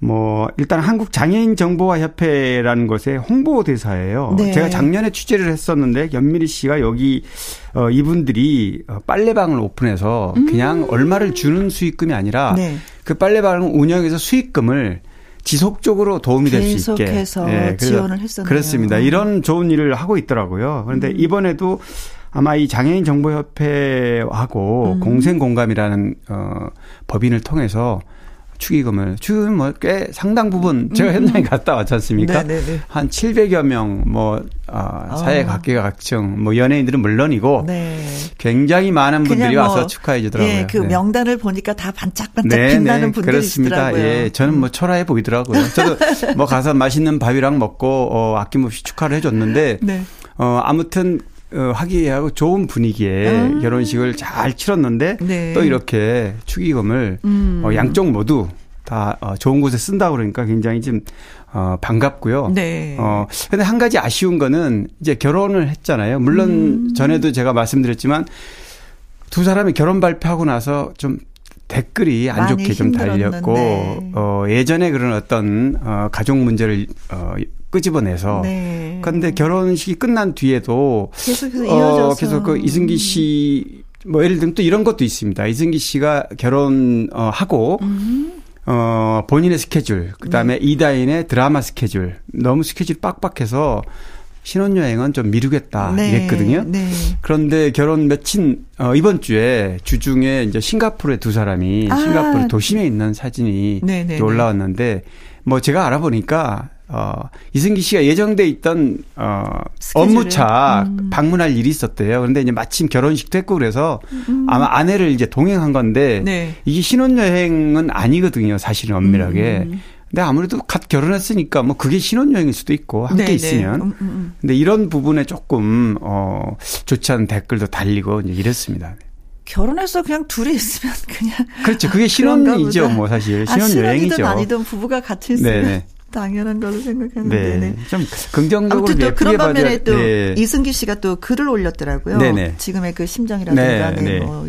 뭐 일단 한국 장애인 정보화 협회라는 곳의 홍보 대사예요. 네. 제가 작년에 취재를 했었는데 견미리 씨가 여기 어 이분들이 어, 빨래방을 오픈해서 음. 그냥 얼마를 주는 수익금이 아니라 네. 그 빨래방을 운영해서 수익금을 지속적으로 도움이 될 수 있게 계속해서 네, 지원을 했었네요. 그렇습니다. 이런 좋은 일을 하고 있더라고요. 그런데 음. 이번에도 아마 이 장애인 정보협회하고 음. 공생 공감이라는 어 법인을 통해서 축의금을 축의금 뭐꽤 상당 부분 제가 음. 현장에 갔다 왔지 않습니까? 네네네. 한 700여 명뭐 어, 사회 어. 각계각층 뭐 연예인들은 물론이고 네. 굉장히 많은 분들이 뭐, 와서 축하해 주더라고요. 예, 그 네. 명단을 보니까 다 반짝반짝 네, 빛나는 네, 분들이 그렇습니다. 있더라고요. 예, 저는 뭐 초라해 보이더라고요. 저도 뭐 가서 맛있는 밥이랑 먹고 어, 아낌없이 축하를 해줬는데 네. 어, 아무튼 어, 화기애애하고 좋은 분위기에 음. 결혼식을 잘 치렀는데 네. 또 이렇게 축의금을 음. 어, 양쪽 모두 다 어, 좋은 곳에 쓴다 그러니까 굉장히 좀 어, 반갑고요. 네. 어, 근데 한 가지 아쉬운 거는 이제 결혼을 했잖아요. 물론 음. 전에도 제가 말씀드렸지만 두 사람이 결혼 발표하고 나서 좀 댓글이 안 좋게 좀 달렸고 어 예전에 그런 어떤 어 가족 문제를 어 끄집어내서 네. 그런데 결혼식이 끝난 뒤에도 계속해서 이어져서 어 계속 그 이승기 씨 뭐 예를 들면 또 이런 것도 있습니다. 이승기 씨가 결혼 어 하고 음. 어 본인의 스케줄 그 다음에 네. 이다인의 드라마 스케줄 너무 스케줄 빡빡해서 신혼여행은 좀 미루겠다 네. 이랬거든요. 네. 그런데 결혼 며칠 어, 이번 주에 주중에 이제 싱가포르의 두 사람이 아. 싱가포르 도심에 있는 사진이 네, 네, 네. 올라왔는데 뭐 제가 알아보니까 어, 이승기 씨가 예정돼 있던 어, 업무차 음. 방문할 일이 있었대요. 그런데 이제 마침 결혼식도 했고 그래서 음. 아마 아내를 이제 동행한 건데 네. 이게 신혼여행은 아니거든요. 사실은 엄밀하게. 음. 근데 아무래도 갓 결혼했으니까 뭐 그게 신혼여행일 수도 있고 함께 네네. 있으면. 음, 음, 음. 근데 이런 부분에 조금 어 좋지 않은 댓글도 달리고 이제 이랬습니다. 결혼해서 그냥 둘이 있으면 그냥 그렇죠. 그게 신혼이죠, 뭐 사실 아, 신혼여행이죠. 아, 아니든 부부가 같이 있으면 네네. 당연한 걸로 생각했는데. 네. 좀 긍정적으로 아무튼 또 그런 반면에 또 네. 이승기 씨가 또 글을 올렸더라고요. 네네. 지금의 그 심정이라든가 네, 네. 뭐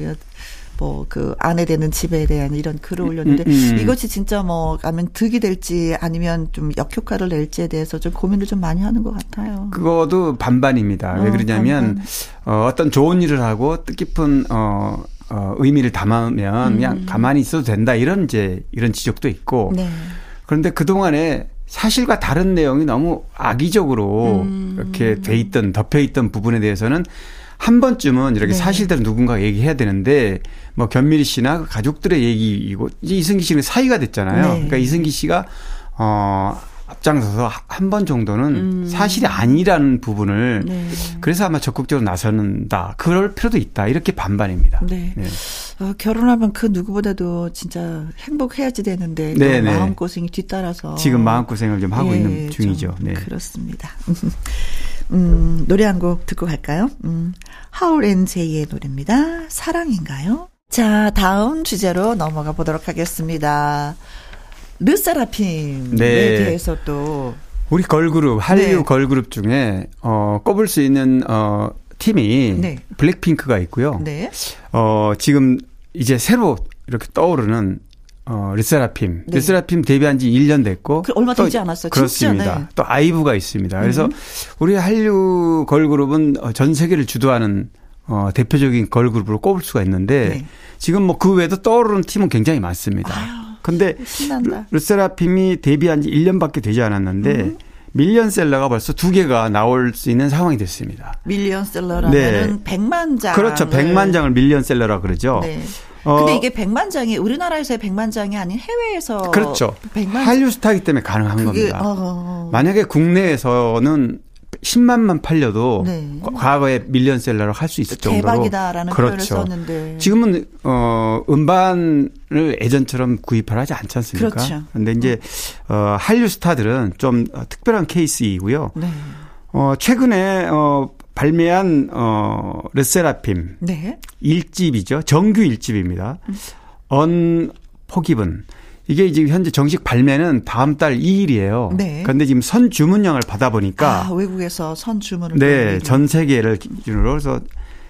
뭐그 아내 되는 집에 대한 이런 글을 음, 올렸는데 음, 음. 이것이 진짜 뭐 아니면 득이 될지 아니면 좀 역효과를 낼지에 대해서 좀 고민을 좀 많이 하는 것 같아요. 그거도 반반입니다. 어, 왜 그러냐면 반반. 어, 어떤 좋은 일을 하고 뜻깊은 어, 어 의미를 담으면 음. 그냥 가만히 있어도 된다 이런 이제 이런 지적도 있고 네. 그런데 그 동안에 사실과 다른 내용이 너무 악의적으로 음. 이렇게 돼 있던 덮여 있던 부분에 대해서는 한 번쯤은 이렇게 네. 사실대로 누군가 얘기해야 되는데 뭐 견미리 씨나 그 가족들의 얘기이고 이제 이승기 씨는 사이가 됐잖아요. 네. 그러니까 이승기 씨가 어 앞장서서 한 번 정도는 음. 사실이 아니라는 부분을 네. 그래서 아마 적극적으로 나서는다. 그럴 필요도 있다. 이렇게 반반입니다. 네. 네. 어, 결혼하면 그 누구보다도 진짜 행복해야지 되는데. 마음 고생이 뒤따라서 지금 마음 고생을 좀 하고 예, 있는 중이죠. 네. 그렇습니다. 음, 노래 한 곡 듣고 갈까요? 음, 하울 앤 제이의 노래입니다. 사랑인가요? 자, 다음 주제로 넘어가 보도록 하겠습니다. 르세라핌에 네. 대해서 또 우리 걸그룹 한류 네. 걸그룹 중에 어 꼽을 수 있는 어 팀이 네. 블랙핑크가 있고요. 네. 어 지금 이제 새로 이렇게 떠오르는 어, 르세라핌. 네. 르세라핌 데뷔한 지 1년 됐고. 그 얼마 되지 않았어요. 그렇습니다. 진짜, 네. 또 아이브가 있습니다. 그래서 음. 우리 한류 걸그룹은 어, 전 세계를 주도하는 어, 대표적인 걸그룹으로 꼽을 수가 있는데 네. 지금 뭐 그 외에도 떠오르는 팀은 굉장히 많습니다. 아유, 근데 신난다. 르세라핌이 데뷔한 지 1년밖에 되지 않았는데 음. 밀리언셀러가 벌써 두 개가 나올 수 있는 상황이 됐습니다. 밀리언셀러라면 네. 100만 장. 그렇죠. 100만 장을 밀리언셀러라 그러죠. 네. 어. 근데 이게 100만 장이 우리나라에서의 100만 장이 아닌 해외에서 그렇죠. 100만 한류 스타이기 때문에 가능한 그게, 겁니다. 어. 만약에 국내에서는 10만만 팔려도 네. 과거에 밀리언셀러를 할수 있을 정도로 대박이다라는 그렇죠. 표현을 썼는데 지금은 어 음반을 예전처럼 구입을 하지 않지 않습니까? 그렇죠. 근데 이제 어 한류 스타들은 좀 특별한 케이스이고요. 네. 어 최근에 어 발매한 어 르세라핌 네. 1집이죠. 정규 1집입니다. 음. 언포기분 이게 지금 현재 정식 발매는 다음 달 2일이에요. 네. 그런데 지금 선 주문량을 받아 보니까 아, 외국에서 선 주문을 네, 전 세계를 기준으로 그래서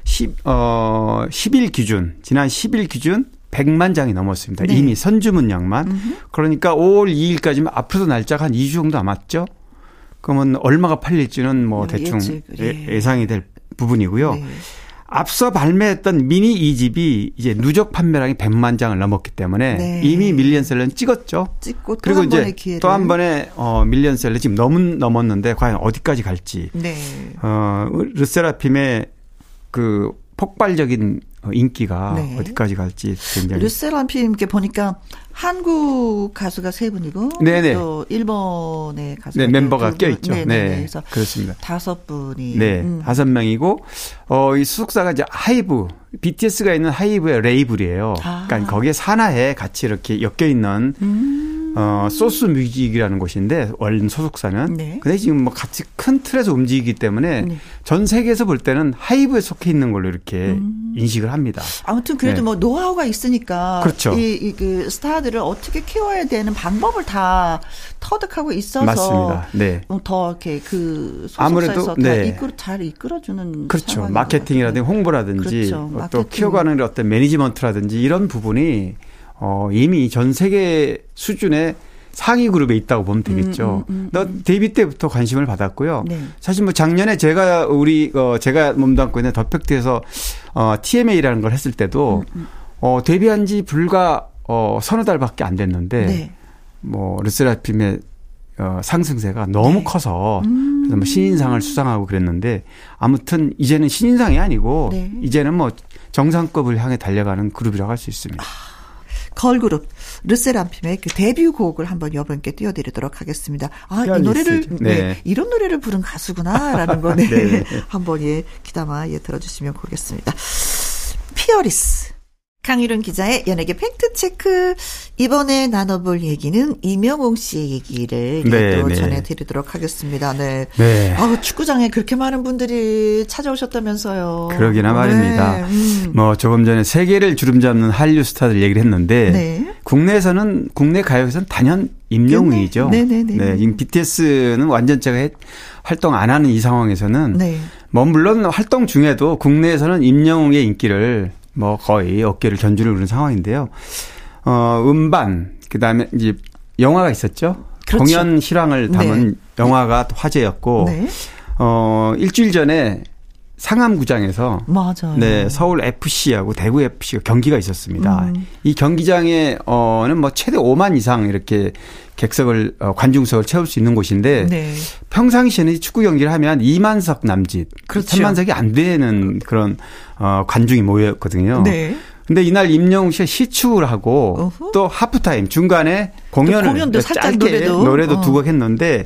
10, 어, 10일 기준, 지난 10일 기준 100만 장이 넘었습니다. 네. 이미 선 주문량만. 음흠. 그러니까 5월 2일까지면 앞으로도 날짜가 한 2주 정도 남았죠. 그러면 얼마가 팔릴지는 뭐 대충 예측, 예. 예상이 될 부분이고요. 네. 앞서 발매했던 미니 2집이 이제 누적 판매량이 100만 장을 넘었기 때문에 네. 이미 밀리언셀러는 찍었죠. 찍고 그리고 이제 또 한 번에 어 밀리언셀러 지금 넘은 넘었는데 과연 어디까지 갈지. 네. 어 르세라핌의 그 폭발적인 어, 인기가 네. 어디까지 갈지 굉장히. 르세라핌께 보니까 한국 가수가 세 분이고 네네. 또 일본의 가수 네, 멤버가 껴 있죠. 네, 그래서 그렇습니다. 다섯 분이 네, 음. 다섯 명이고 어이 소속사가 이제 하이브 BTS가 있는 하이브의 레이블이에요. 아. 그러니까 거기에 산하에 같이 이렇게 엮여 있는 음. 어, 소스 뮤직이라는 곳인데 원래 소속사는 네. 근데 지금 뭐 같이 큰 틀에서 움직이기 때문에 네. 전 세계에서 볼 때는 하이브에 속해 있는 걸로 이렇게 음. 인식을 합니다. 아무튼 그래도 네. 뭐 노하우가 있으니까 그렇죠. 이, 이그 스타들을 어떻게 키워야 되는 방법을 다 터득하고 있어서 맞습니다. 네. 뭐 더 이렇게 그 소속사에서 네. 이끌, 잘 이끌어주는 그렇죠. 마케팅이라든지 홍보라든지 그렇죠. 또 마케팅. 키워가는 어떤 매니지먼트라든지 이런 부분이 어, 이미 전 세계 수준의 상위 그룹에 있다고 보면 되겠죠. 음, 음, 음, 너 데뷔 때부터 관심을 받았고요. 네. 사실 뭐 작년에 제가 우리 어 제가 몸담고 있는 더팩트에서 어 TMA라는 걸 했을 때도 음, 음. 어 데뷔한 지 불과 어 서너 달밖에 안 됐는데 네. 뭐 르세라핌의 어 상승세가 너무 네. 커서 음. 그래서 뭐 신인상을 수상하고 그랬는데 아무튼 이제는 신인상이 아니고 네. 이제는 뭐 정상급을 향해 달려가는 그룹이라고 할 수 있습니다. 아. 걸그룹 르세람핌의 그 데뷔곡을 한번 여러분께 띄워드리도록 하겠습니다. 아, 이 노래를 네. 네. 이런 노래를 부른 가수구나라는 거 네. 네. 한번 예 기다마 예 들어주시면 고겠습니다. FEARLESS 강일홍 기자의 연예계 팩트체크. 이번에 나눠볼 얘기는 임영웅 씨의 얘기를 네, 또 네. 전해드리도록 하겠습니다. 네. 네. 아, 축구장에 그렇게 많은 분들이 찾아오셨다면서요. 그러기나 네. 말입니다. 음. 뭐 조금 전에 세계를 주름잡는 한류 스타들 얘기를 했는데 네. 국내에서는 국내 가요에서는 단연 임영웅이죠. 네네네. 네, 지금 BTS는 완전체가 활동 안 하는 이 상황에서는 네. 뭐 물론 활동 중에도 국내에서는 임영웅의 인기를 뭐 거의 어깨를 견주는 그런 상황인데요. 어, 음반, 그 다음에 이제 영화가 있었죠. 그렇죠. 공연 실황을 담은 네. 영화가 화제였고, 네. 어, 일주일 전에 상암구장에서 맞아요. 네, 서울 FC하고 대구 FC가 경기가 있었습니다. 음. 이 경기장에 어는 뭐 최대 5만 이상 이렇게 객석을 어, 관중석을 채울 수 있는 곳인데 네. 평상시에는 축구 경기를 하면 2만석 남짓, 그렇죠. 3만석이 안 되는 그런 어 관중이 모였거든요. 네. 근데 이날 임영웅 씨가 시축을 하고 어후. 또 하프타임 중간에 공연을 공연도 짧게 노래도, 노래도 어. 두곡 했는데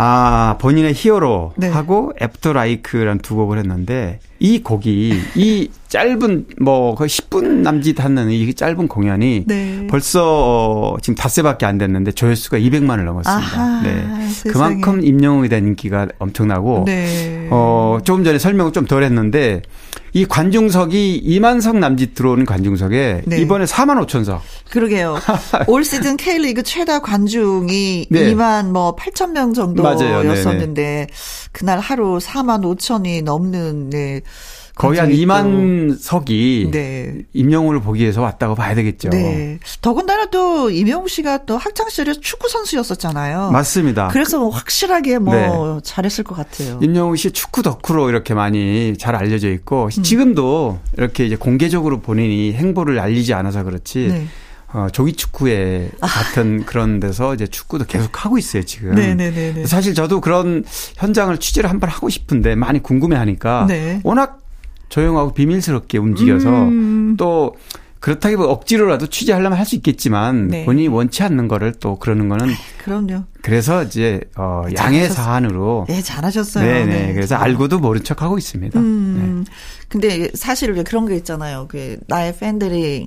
아, 본인의 HERO 네. 하고 After LIKE라는 두 곡을 했는데 이 곡이 이 짧은 뭐 거의 10분 남짓 하는 이 짧은 공연이 네. 벌써 어, 지금 닷새밖에 안 됐는데 조회수가 200만을 넘었습니다. 아하, 네. 세상에. 그만큼 임영웅에 대한 인기가 엄청나고 네. 어, 조금 전에 설명을 좀 덜 했는데 이 관중석이 2만 석 남짓 들어오는 관중석에 네. 이번에 4만 5천 석. 그러게요. 올 시즌 K리그 최다 관중이 네. 2만 뭐 8천 명 정도였었는데 그날 하루 4만 5천이 넘는 네. 거의 한 2만 석이 네. 임영웅을 보기 위해서 왔다고 봐야 되겠죠. 네. 더군다나 또 임영웅 씨가 또 학창 시절에 축구 선수였었잖아요. 맞습니다. 그래서 뭐 확실하게 뭐 네. 잘했을 것 같아요. 임영웅 씨 축구 덕후로 이렇게 많이 잘 알려져 있고 음. 지금도 이렇게 이제 공개적으로 본인이 행보를 알리지 않아서 그렇지. 네. 어, 조기 축구에 아. 같은 그런 데서 이제 축구도 계속 하고 있어요, 지금. 네네네. 사실 저도 그런 현장을 취재를 한번 하고 싶은데 많이 궁금해 하니까 네. 워낙 조용하고 비밀스럽게 움직여서 음. 또 그렇다기보다 억지로라도 취재하려면 할 수 있겠지만 네. 본인이 원치 않는 거를 또 그러는 거는 그럼요. 그래서 이제 어 양해 사안으로 네 잘하셨어요. 네네 네. 그래서 알고도 모른 척 하고 있습니다. 음. 네. 근데 사실 그런 게 있잖아요. 그 나의 팬들이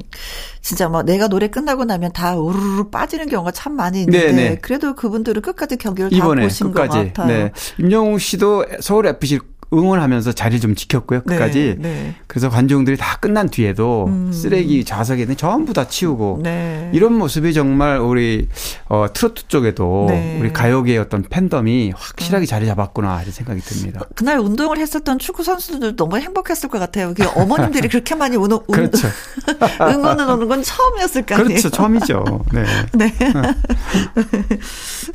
진짜 뭐 내가 노래 끝나고 나면 다 우르르 빠지는 경우가 참 많이 있는데 네네. 그래도 그분들은 끝까지 경기를 다 보신 끝까지. 것 같아요. 네. 임영웅 씨도 서울 FC 응원하면서 자리를 좀 지켰고요. 끝까지. 네, 네. 그래서 관중들이 다 끝난 뒤에도 음. 쓰레기 좌석에는 전부 다 치우고 네. 이런 모습이 정말 우리 어 트로트 쪽에도 네. 우리 가요계의 어떤 팬덤이 확실하게 음. 자리 잡았구나 이런 생각이 듭니다. 그날 운동을 했었던 축구 선수들 너무 행복했을 것 같아요. 그 어머님들이 그렇게 많이 운, 운, 그렇죠. 응원을 오는 건 처음이었을 거 아니에요. 그렇죠. 처음이죠. 네. 네.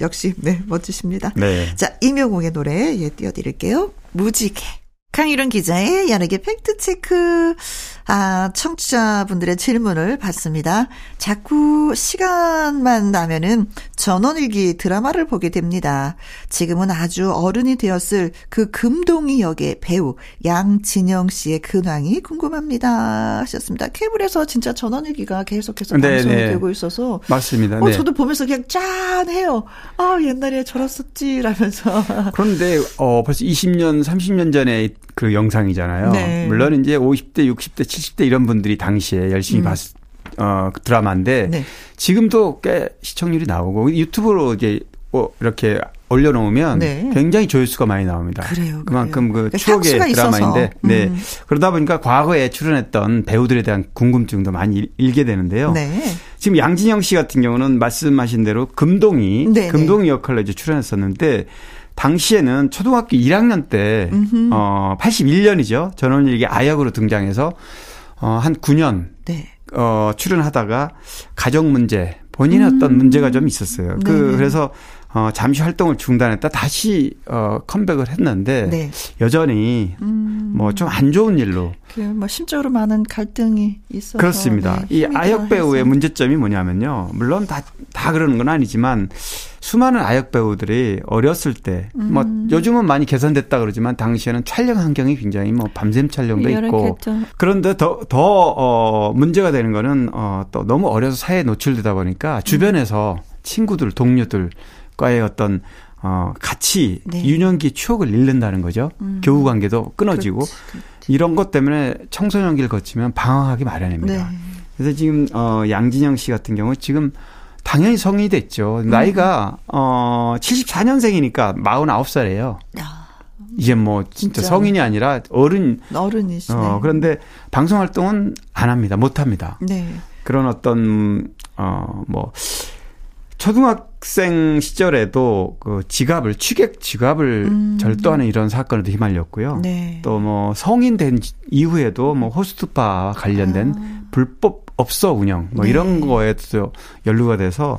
역시 네 멋지십니다. 네. 자 이명웅의 노래 예 띄워드릴게요. 무지개. 강유론 기자의 연예계 팩트체크. 아, 청취자분들의 질문을 받습니다. 자꾸 시간만 나면은 전원일기 드라마를 보게 됩니다. 지금은 아주 어른이 되었을 그 금동이 역의 배우 양진영 씨의 근황이 궁금합니다. 하셨습니다. 케이블에서 진짜 전원일기가 계속해서 네, 방송이 네. 되고 있어서 맞습니다. 어, 네. 저도 보면서 그냥 짠해요. 아, 옛날에 저랬었지 라면서. 그런데 어 벌써 20년, 30년 전에 그 영상이잖아요. 네. 물론 이제 50대, 60대, 70대 이런 분들이 당시에 열심히 음. 봤 어, 드라마인데 네. 지금도 꽤 시청률이 나오고 유튜브로 이제 뭐 이렇게 올려놓으면 네. 굉장히 조회수가 많이 나옵니다. 그래요. 그만큼 그래요. 그 추억의 드라마인데, 음. 네. 그러다 보니까 과거에 출연했던 배우들에 대한 궁금증도 많이 일게 되는데요. 네. 지금 양진영 씨 같은 경우는 말씀하신 대로 금동이, 네, 네. 금동이 역할로 이제 출연했었는데, 당시에는 초등학교 1학년 때, 음흠. 어, 81년이죠. 전원일기 아역으로 등장해서, 어, 한 9년, 네. 어, 출연하다가 가정 문제, 본인의 음. 어떤 문제가 좀 있었어요. 그, 네. 그래서 어, 잠시 활동을 중단했다 다시 어, 컴백을 했는데 네. 여전히 음. 뭐좀 안 좋은 일로 뭐 심적으로 많은 갈등이 있어서 그렇습니다. 네, 이 아역 배우의 해서. 문제점이 뭐냐면요. 물론 다다 그러는 건 아니지만 수많은 아역 배우들이 어렸을 때, 뭐 음. 요즘은 많이 개선됐다 그러지만 당시에는 촬영 환경이 굉장히 뭐 밤샘 촬영도 있고 그런데 더 더 어, 문제가 되는 거는 어, 또 너무 어려서 사회에 노출되다 보니까 주변에서 친구들, 동료들 과의 어떤 어 같이 네. 유년기 추억을 잃는다는 거죠. 음. 교우 관계도 끊어지고 그렇지, 그렇지. 이런 것 때문에 청소년기를 거치면 방황하기 마련입니다. 네. 그래서 지금 어 양진영 씨 같은 경우 지금 당연히 성인이 됐죠. 나이가 음. 어 74년생이니까 49살이에요. 야. 이제 뭐 진짜, 진짜, 성인이 아니라 어른 어른이시네. 어, 그런데 방송 활동은 안 합니다. 못 합니다. 네. 그런 어떤 어뭐 초등학생 시절에도 그 지갑을 취객 지갑을 음. 절도하는 이런 사건에도 휘말렸고요. 네. 또뭐 성인 된 이후에도 뭐 호스트파와 관련된 아. 불법 업소 운영 뭐 네. 이런 거에도 연루가 돼서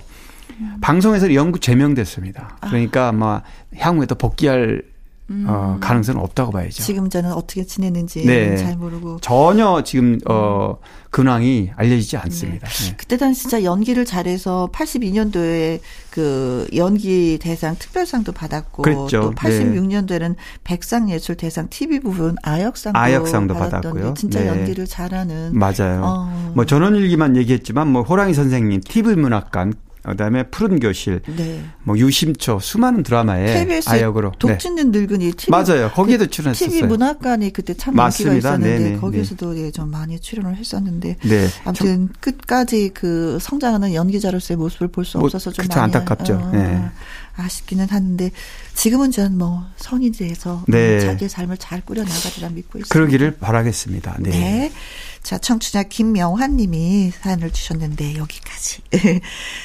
음. 방송에서 연구 제명됐습니다. 그러니까 아마 향후에도 복귀할 음. 어, 가능성은 없다고 봐야죠. 지금 저는 어떻게 지내는지 네. 잘 모르고 전혀 지금 어 근황이 알려지지 않습니다. 네. 네. 그때 당시 진짜 연기를 잘해서 82년도에 그 연기 대상 특별상도 받았고 그랬죠. 또 86년도에는 백상예술 대상 TV 부분 아역상도, 아역상도 받았고요. 진짜 네. 연기를 잘하는 맞아요. 어. 뭐 전원일기만 얘기했지만 뭐 호랑이 선생님, TV 문학관 그다음에 푸른 교실, 네. 뭐 유심초 수많은 드라마에 KBS 아역으로 독진된 네. 늙은이 TV 맞아요. 거기에도 그 출연했었어요. TV 문학관이 그때 참 맞습니다. 인기가 있었는데 네네. 거기서도 네. 예, 좀 많이 출연을 했었는데 네. 아무튼 끝까지 그 성장하는 연기자로서의 모습을 볼수 뭐, 없어서 좀 많이 안타깝죠. 어, 네. 아쉽기는 한데 지금은 전 뭐 성인이 돼서 네. 자기의 삶을 잘 꾸려 나가리라 믿고 있습니다. 그러기를 바라겠습니다. 네. 네. 자, 청취자 김명환 님이 사연을 주셨는데 여기까지.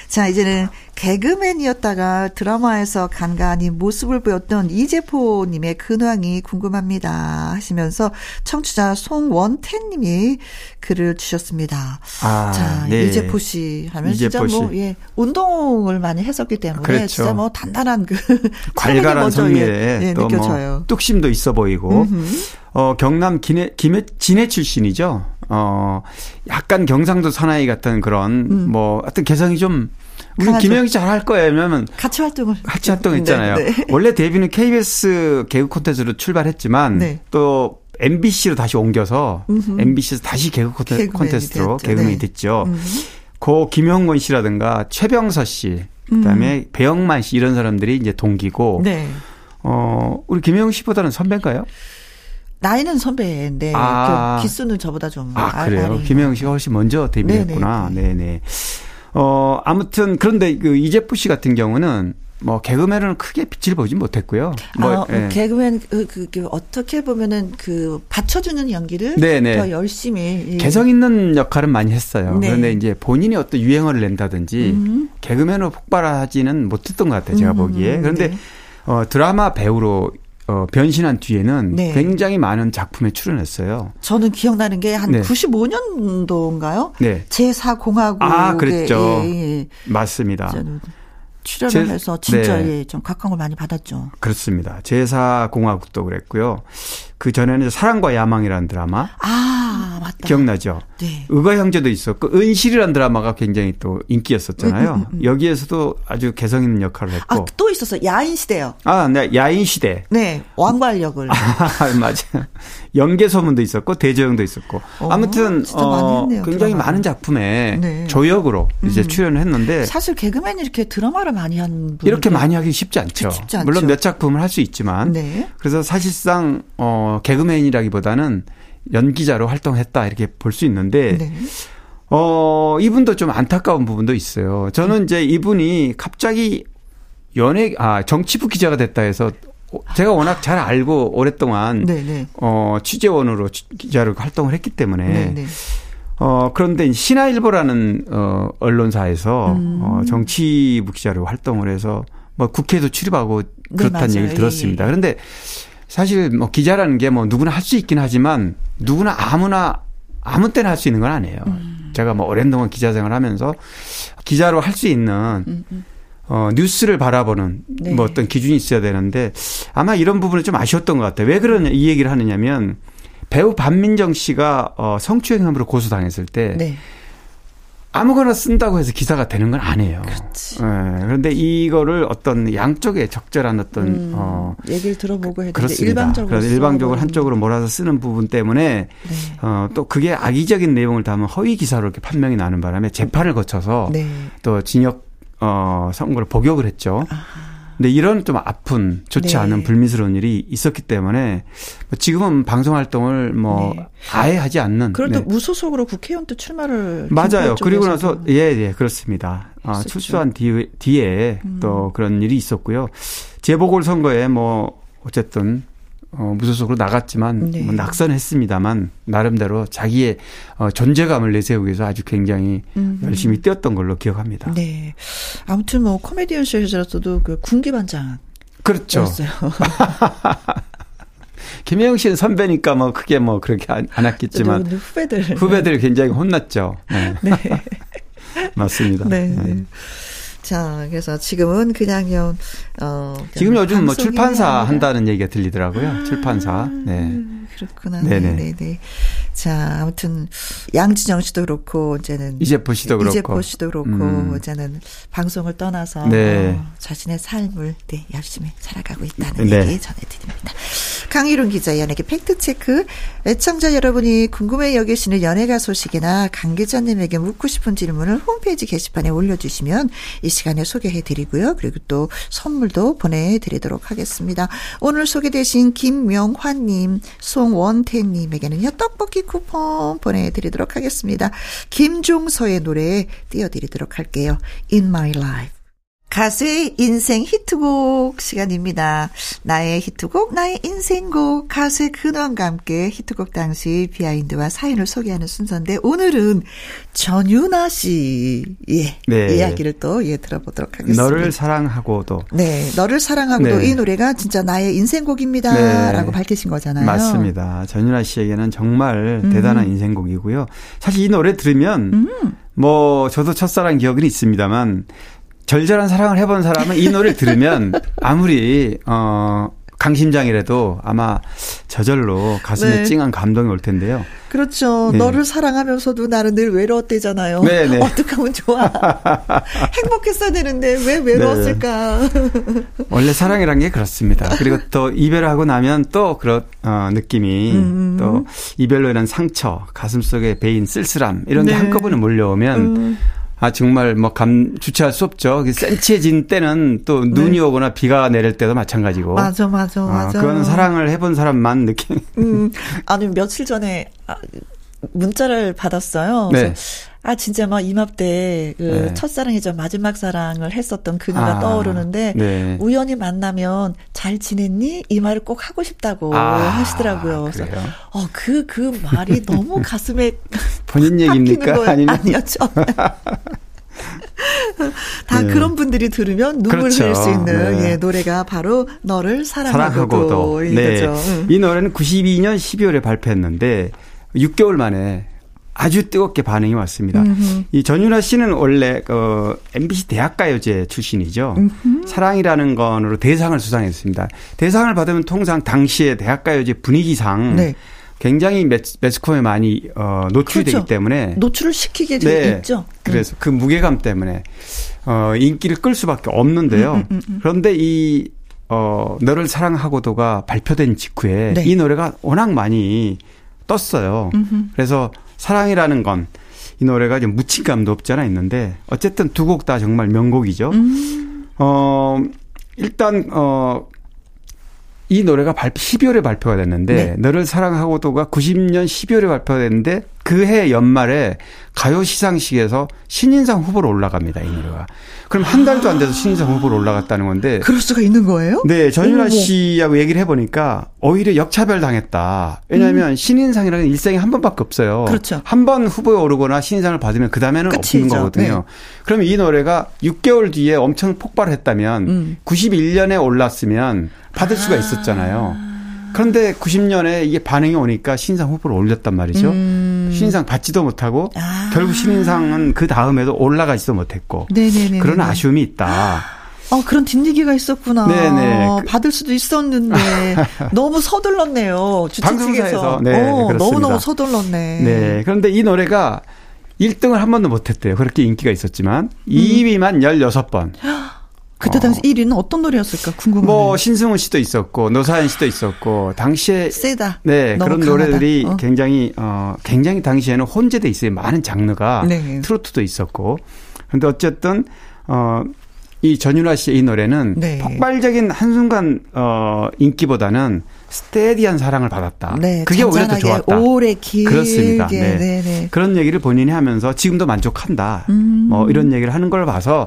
자, 이제는 개그맨이었다가 드라마에서 간간히 모습을 보였던 이재포 님의 근황이 궁금합니다 하시면서 청취자 송원태 님이 글을 주셨습니다. 아, 자, 네. 이재포 씨 하면 이재포 진짜 뭐 예, 운동을 많이 했었기 때문에 그렇죠. 진짜 뭐 단단한 그 괄괄한 성미에 예, 예, 또뭐 뚝심도 있어 보이고 음흠. 어 경남 기내 김해 진해 출신이죠. 어, 약간 경상도 사나이 같은 그런, 음. 뭐, 하여튼 개성이 좀, 우리 김혜영 씨잘할 거예요. 왜냐면 같이 활동을 같이 활동했잖아요. 네, 네. 원래 데뷔는 KBS 개그 콘텐츠로 출발했지만 네. 또 MBC로 다시 옮겨서 음흠. MBC에서 다시 개그 콘텐츠로 개그맨이 네. 됐죠. 음. 고 김영건 씨라든가 최병서 씨, 그다음에 음. 배영만 씨 이런 사람들이 이제 동기고 네. 어, 우리 김영 씨보다는 선배인가요? 나이는 선배인데 아. 그 기수는 저보다 좀 아, 그래요. 김영 씨가 훨씬 먼저 데뷔했구나. 네네. 네네. 어 아무튼 그런데 그 이재프 씨 같은 경우는 뭐 개그맨은 크게 빛을 보지 못했고요. 뭐 아, 예. 개그맨 그, 그, 그, 어떻게 보면은 그 받쳐주는 연기를 네네. 더 열심히 예. 개성 있는 역할은 많이 했어요. 네. 그런데 이제 본인이 어떤 유행어를 낸다든지 음. 개그맨으로 폭발하지는 못했던 것 같아요. 제가 음. 보기에. 그런데 네. 어, 드라마 배우로 어, 변신한 뒤에는 네. 굉장히 많은 작품에 출연했어요. 저는 기억나는 게한 네. 95년도인가요? 네. 제4공화국. 아, 그랬죠. 예, 예. 맞습니다. 출연을 제, 해서 진짜 네. 예, 좀 각광을 많이 받았죠. 그렇습니다. 제4공화국도 그랬고요. 그 전에는 사랑과 야망이라는 드라마. 아, 맞다. 기억나죠? 네. 의가 형제도 있었고 은실이라는 드라마가 굉장히 또 인기였었잖아요. 음, 음, 음. 여기에서도 아주 개성 있는 역할을 했고. 아, 또 있었어요. 야인 시대요. 아, 네. 야인 시대. 네. 왕발 역을. 아, 맞아요. 연계 소문도 있었고 대조영도 있었고. 어, 아무튼 어, 많이 굉장히 드라마. 많은 작품에 네. 조역으로 이제 음. 출연을 했는데 사실 개그맨이 이렇게 드라마를 많이 한 이렇게 많이 하기 쉽지 않죠. 쉽지 않죠. 물론 몇 작품을 할 수 있지만 네. 그래서 사실상 어 개그맨이라기보다는 연기자로 활동했다 이렇게 볼 수 있는데 네. 어, 이분도 좀 안타까운 부분도 있어요. 저는 이제 이분이 갑자기 연예, 아, 정치부 기자가 됐다 해서 제가 워낙 잘 알고 오랫동안 네네. 네. 어, 취재원으로 기자로 활동을 했기 때문에 네네. 네. 어, 그런데 신화일보라는 어, 언론사에서 음. 어, 정치부 기자로 활동을 해서 뭐 국회에도 출입하고 네, 그렇다는 네, 얘기를 들었습니다. 예, 예. 그런데 사실 뭐 기자라는 게 뭐 누구나 할 수 있긴 하지만 누구나 아무나 아무 때나 할 수 있는 건 아니에요. 음. 제가 뭐 오랜 동안 기자 생활 하면서 기자로 할 수 있는 음, 음. 어, 뉴스를 바라보는 네. 뭐 어떤 기준이 있어야 되는데 아마 이런 부분은 좀 아쉬웠던 것 같아요. 왜 그런 이 얘기를 하느냐면 배우 반민정 씨가 어, 성추행함으로 고소당했을 때 네. 아무거나 쓴다고 해서 기사가 되는 건 아니에요. 그렇지. 네, 그런데 이거를 어떤 양쪽에 적절한 어떤 음, 어 얘기를 들어보고 해도 그렇습니다. 일방적으로 그래서 일방적으로 한쪽으로 몰아서 쓰는 부분 때문에 네. 어또 그게 악의적인 내용을 담은 허위 기사로 이렇게 판명이 나는 바람에 재판을 거쳐서 네. 또 징역 어 선고를 복역을 했죠. 아하. 근데 이런 좀 아픈 좋지 네. 않은 불미스러운 일이 있었기 때문에 뭐 지금은 방송 활동을 뭐 네. 아예 하지 않는. 그래도 네. 무소속으로 국회의원 또 출마를 맞아요. 그리고 나서 예예 예, 그렇습니다. 아, 출소한 뒤에, 뒤에 음. 또 그런 일이 있었고요. 재보궐 선거에 뭐 어쨌든 어, 무소속으로 나갔지만 네. 뭐 낙선했습니다만 나름대로 자기의 어, 존재감을 내세우기 위해서 아주 굉장히 음. 열심히 뛰었던 걸로 기억합니다. 네. 아무튼 뭐 코미디언 쇼에서도 그 군기 반장. 그렇죠. 김혜영 씨는 선배니까 뭐 크게 뭐 그렇게 안, 안 했겠지만 후배들 후배들 굉장히 혼났죠. 네. 네. 맞습니다. 네. 네. 자, 그래서 지금은 그냥요, 어. 지금 요즘 뭐 출판사 한다는 얘기가 들리더라고요. 아, 출판사. 네. 그렇구나. 네네. 네네. 자, 아무튼 양진영 씨도 그렇고 이제는 이재포 씨도 그렇고 이재포 씨도 그렇고 음. 이제는 방송을 떠나서 네. 어, 자신의 삶을 네, 열심히 살아가고 있다는 네. 얘기 전해드립니다. 강희룡 기자 연예계 팩트 체크. 애청자 여러분이 궁금해 여기시는 연예가 소식이나 강 기자님에게 묻고 싶은 질문을 홈페이지 게시판에 올려주시면 이 시간에 소개해드리고요. 그리고 또 선물도 보내드리도록 하겠습니다. 오늘 소개되신 김명환님, 송원태님에게는요, 떡볶이 쿠폰 보내드리도록 하겠습니다. 김종서의 노래 띄워드리도록 할게요. In My Life. 가수의 인생 히트곡 시간입니다. 나의 히트곡, 나의 인생곡, 가수의 근원과 함께 히트곡 당시 비하인드와 사연을 소개하는 순서인데, 오늘은 전윤아 씨의 네. 이야기를 또 예, 들어보도록 하겠습니다. 너를 사랑하고도. 네, 너를 사랑하고도 네. 이 노래가 진짜 나의 인생곡입니다. 네. 라고 밝히신 거잖아요. 맞습니다. 전윤아 씨에게는 정말 음. 대단한 인생곡이고요. 사실 이 노래 들으면, 음. 뭐, 저도 첫사랑 기억은 있습니다만, 절절한 사랑을 해본 사람은 이 노래를 들으면 아무리 어 강심장이라도 아마 저절로 가슴에 네. 찡한 감동이 올 텐데요. 그렇죠. 네. 너를 사랑하면서도 나는 늘 외로웠대잖아요. 네, 네. 어떻게 하면 좋아. 행복했어야 되는데 왜 외로웠을까. 네. 원래 사랑이란 게 그렇습니다. 그리고 또 이별하고 나면 또 그런 어, 느낌이 음. 또 이별로 인한 상처, 가슴 속에 베인 쓸쓸함 이런 게 네. 한꺼번에 몰려오면 음. 아 정말 뭐 감 주체할 수 없죠. 센치해진 때는 또 눈이 네. 오거나 비가 내릴 때도 마찬가지고. 맞아, 맞아, 어, 맞아. 그거는 사랑을 해본 사람만 느낌. 음, 아니 며칠 전에 아, 문자를 받았어요. 네. 아 진짜 막 이맘때 그 네. 첫사랑이죠 마지막 사랑을 했었던 그녀가 아, 떠오르는데 네. 우연히 만나면 잘 지냈니 이 말을 꼭 하고 싶다고 아, 하시더라고요. 그래서 어그그 그 말이 너무 가슴에 본인 얘기입니까 아니면 아니었죠. 다 네. 그런 분들이 들으면 눈물 그렇죠. 흘릴 수 있는 네. 예, 노래가 바로 너를 사랑하고도, 사랑하고도. 네. 이 노래는 92년 12월에 발표했는데 6개월 만에 아주 뜨겁게 반응이 왔습니다. 음흠. 이 전윤아 씨는 원래 그 MBC 대학가요제 출신이죠. 음흠. 사랑이라는 건으로 대상을 수상했습니다. 대상을 받으면 통상 당시의 대학가요제 분위기상 네. 굉장히 매스컴에 많이 어, 노출이 그렇죠. 되기 때문에 노출을 시키게 돼 네. 있죠. 그래서 음. 그 무게감 때문에 어, 인기를 끌 수밖에 없는데요. 음, 음, 음, 음. 그런데 이 어, 너를 사랑하고도가 발표된 직후에 네. 이 노래가 워낙 많이 떴어요. 음흠. 그래서 사랑이라는 건 이 노래가 좀 묻힌감도 없지 않아 있는데 어쨌든 두 곡 다 정말 명곡이죠. 음. 어 일단 어. 이 노래가 발표, 12월에 발표가 됐는데, 네. 너를 사랑하고도가 90년 12월에 발표가 됐는데, 그그해 연말에 가요 시상식에서 신인상 후보로 올라갑니다, 이 노래가. 그럼 한 달도 안 돼서 신인상 후보로 올라갔다는 건데. 그럴 수가 있는 거예요? 네, 전윤아 씨하고 얘기를 해보니까 오히려 역차별 당했다. 왜냐하면 음. 신인상이라는 일생에 한 번밖에 없어요. 그렇죠. 한 번 후보에 오르거나 신인상을 받으면 그 다음에는 없는 거거든요. 네. 그러면 이 노래가 6개월 뒤에 엄청 폭발했다면 음. 91년에 올랐으면 받을 아. 수가 있었잖아요. 그런데 90년에 이게 반응이 오니까 신상 후보를 올렸단 말이죠. 음. 신상 받지도 못하고 아. 결국 신인상은 그 다음에도 올라가지도 못했고 네네네 그런 아쉬움이 있다. 어, 그런 뒷얘기가 있었구나. 네네. 받을 수도 있었는데 너무 서둘렀네요. 방송사에서 네, 어, 너무너무 서둘렀네. 네. 그런데 이 노래가 1등을 한 번도 못했대요. 그렇게 인기가 있었지만 음. 2위만 16번. 그때 당시 어. 1위는 어떤 노래였을까 궁금해요. 뭐 신승훈 씨도 있었고 노사연 씨도 있었고 당시에 세다. 네 그런 강하다. 노래들이 어. 굉장히 어 굉장히 당시에는 혼재돼 있어요. 많은 장르가 네. 트로트도 있었고 그런데 어쨌든 어 이 전윤아 씨의 이 노래는 네. 폭발적인 한순간 어 인기보다는 스테디한 사랑을 받았다. 네, 그게 오히려 더 좋았다. 오래 길게 그렇습니다. 네. 네. 네. 그런 얘기를 본인이 하면서 지금도 만족한다. 음. 뭐 이런 얘기를 하는 걸 봐서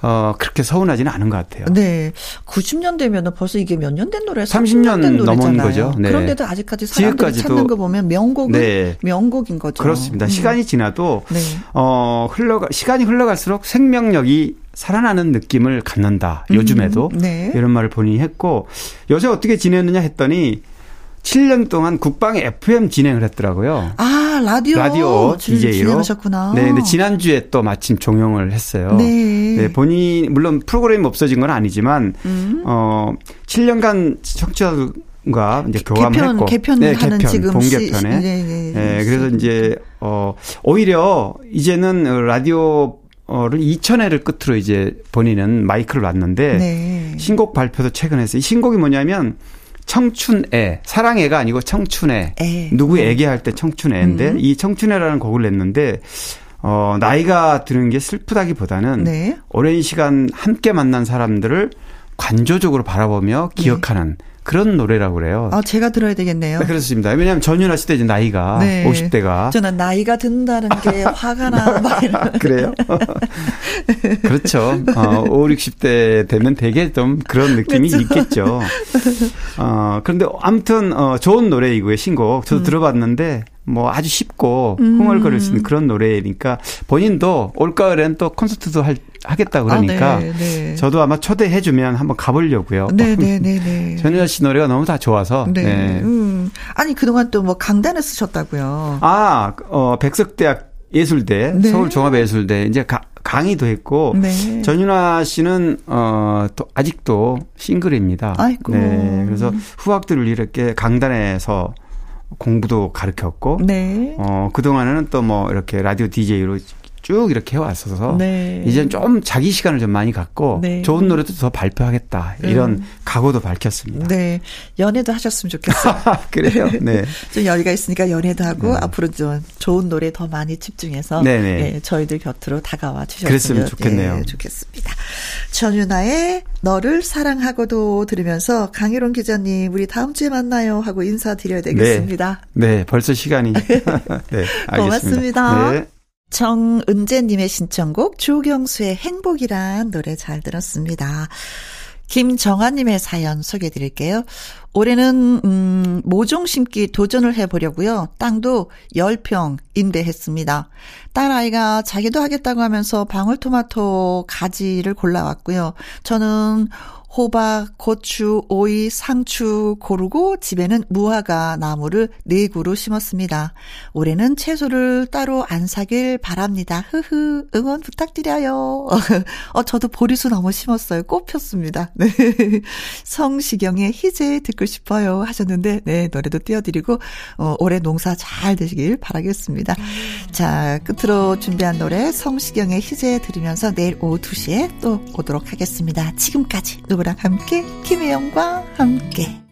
어 그렇게 서운하지는 않은 것 같아요. 네. 90년 되면은 벌써 이게 몇 년 된 노래? 30년 된 넘은 거죠. 네. 그런데도 아직까지 사람들이 찾는 거 보면 명곡은 네. 명곡인 거죠. 그렇습니다. 음. 시간이 지나도 네. 어 흘러가 시간이 흘러갈수록 생명력이 살아나는 느낌을 갖는다. 요즘에도. 음, 네. 이런 말을 본인이 했고 요새 어떻게 지냈느냐 했더니 7년 동안 국방의 FM 진행을 했더라고요. 아, 라디오. 라디오 DJ로. 진행하셨구나. 네, 근데 지난 주에 또 마침 종영을 했어요. 네. 네 본인, 물론 프로그램이 없어진 건 아니지만, 음. 어, 7년간 청취자들과 이제 교감했고. 개편, 네, 개편, 지금 본개편에. 네, 네, 네, 그래서 이제, 어, 오히려 이제는 라디오 어를 2천회를 끝으로 이제 본인은 마이크를 놨는데 네. 신곡 발표도 최근에 했어요. 이 신곡이 뭐냐면 청춘애 사랑애가 아니고 청춘애 애. 누구 애기 할 때 청춘애인데 음. 이 청춘애라는 곡을 냈는데 어 나이가 드는 게 슬프다기보다는 네. 오랜 시간 함께 만난 사람들을 관조적으로 바라보며 네. 기억하는 네. 그런 노래라고 그래요. 아, 제가 들어야 되겠네요. 네, 그렇습니다. 왜냐하면 전윤아 씨도 이제 나이가 네. 50대가. 저는 나이가 든다는 게 화가 나. 그래요? 그렇죠. 어, 5, 60대 되면 되게 좀 그런 느낌이 그렇죠. 있겠죠. 어, 그런데 아무튼 어, 좋은 노래이고요, 신곡. 저도 음. 들어봤는데 뭐 아주 쉽고 음. 흥얼거릴 수 있는 그런 노래니까 본인도 올가을엔 또 콘서트도 할, 하겠다 그러니까 아, 네, 네. 저도 아마 초대해주면 한번 가보려고요. 네네네. 네, 네, 전효자 씨 노래가 너무 다 좋아서. 네. 네. 음. 아니 그동안 또 뭐 강단을 쓰셨다고요. 아, 어 백석대학 예술대, 네. 서울 종합예술대 이제 가, 강의도 했고 네. 전윤아 씨는 어 또 아직도 싱글입니다. 아이고. 네. 그래서 후학들을 이렇게 강단에서 공부도 가르쳤고 네. 어 그동안에는 또 뭐 이렇게 라디오 DJ로 쭉 이렇게 해왔어서 네. 이제는 좀 자기 시간을 좀 많이 갖고 네. 좋은 노래도 더 발표하겠다 이런 음. 각오도 밝혔습니다. 네, 연애도 하셨으면 좋겠어요. 그래요? 네. 좀 여유가 있으니까 연애도 하고 네. 앞으로 좀 좋은 노래 더 많이 집중해서 네, 저희들 곁으로 다가와 주셨으면 그랬으면 좋겠네요. 예, 좋겠습니다. 전윤아의 너를 사랑하고도 들으면서 강희론 기자님 우리 다음 주에 만나요 하고 인사드려야 되겠습니다. 네, 네 벌써 시간이 네, 알겠습니다. 고맙습니다. 네. 정은재님의 신청곡 조경수의 행복이란 노래 잘 들었습니다. 김정아님의 사연 소개해 드릴게요. 올해는, 음, 모종 심기 도전을 해보려고요. 땅도 10평 임대했습니다. 딸아이가 자기도 하겠다고 하면서 방울토마토 가지를 골라왔고요. 저는 호박, 고추, 오이, 상추 고르고 집에는 무화과 나무를 네 그루 심었습니다. 올해는 채소를 따로 안 사길 바랍니다. 흐흐, 응원 부탁드려요. 어, 저도 보리수 너무 심었어요. 꽃 폈습니다. 네. 성시경의 희재 듣고 싶어요 하셨는데, 네, 노래도 띄워드리고, 어, 올해 농사 잘 되시길 바라겠습니다. 자, 끝으로 준비한 노래 성시경의 희재 들으면서 내일 오후 2시에 또 오도록 하겠습니다. 지금까지 누구랑 함께 김혜영과 함께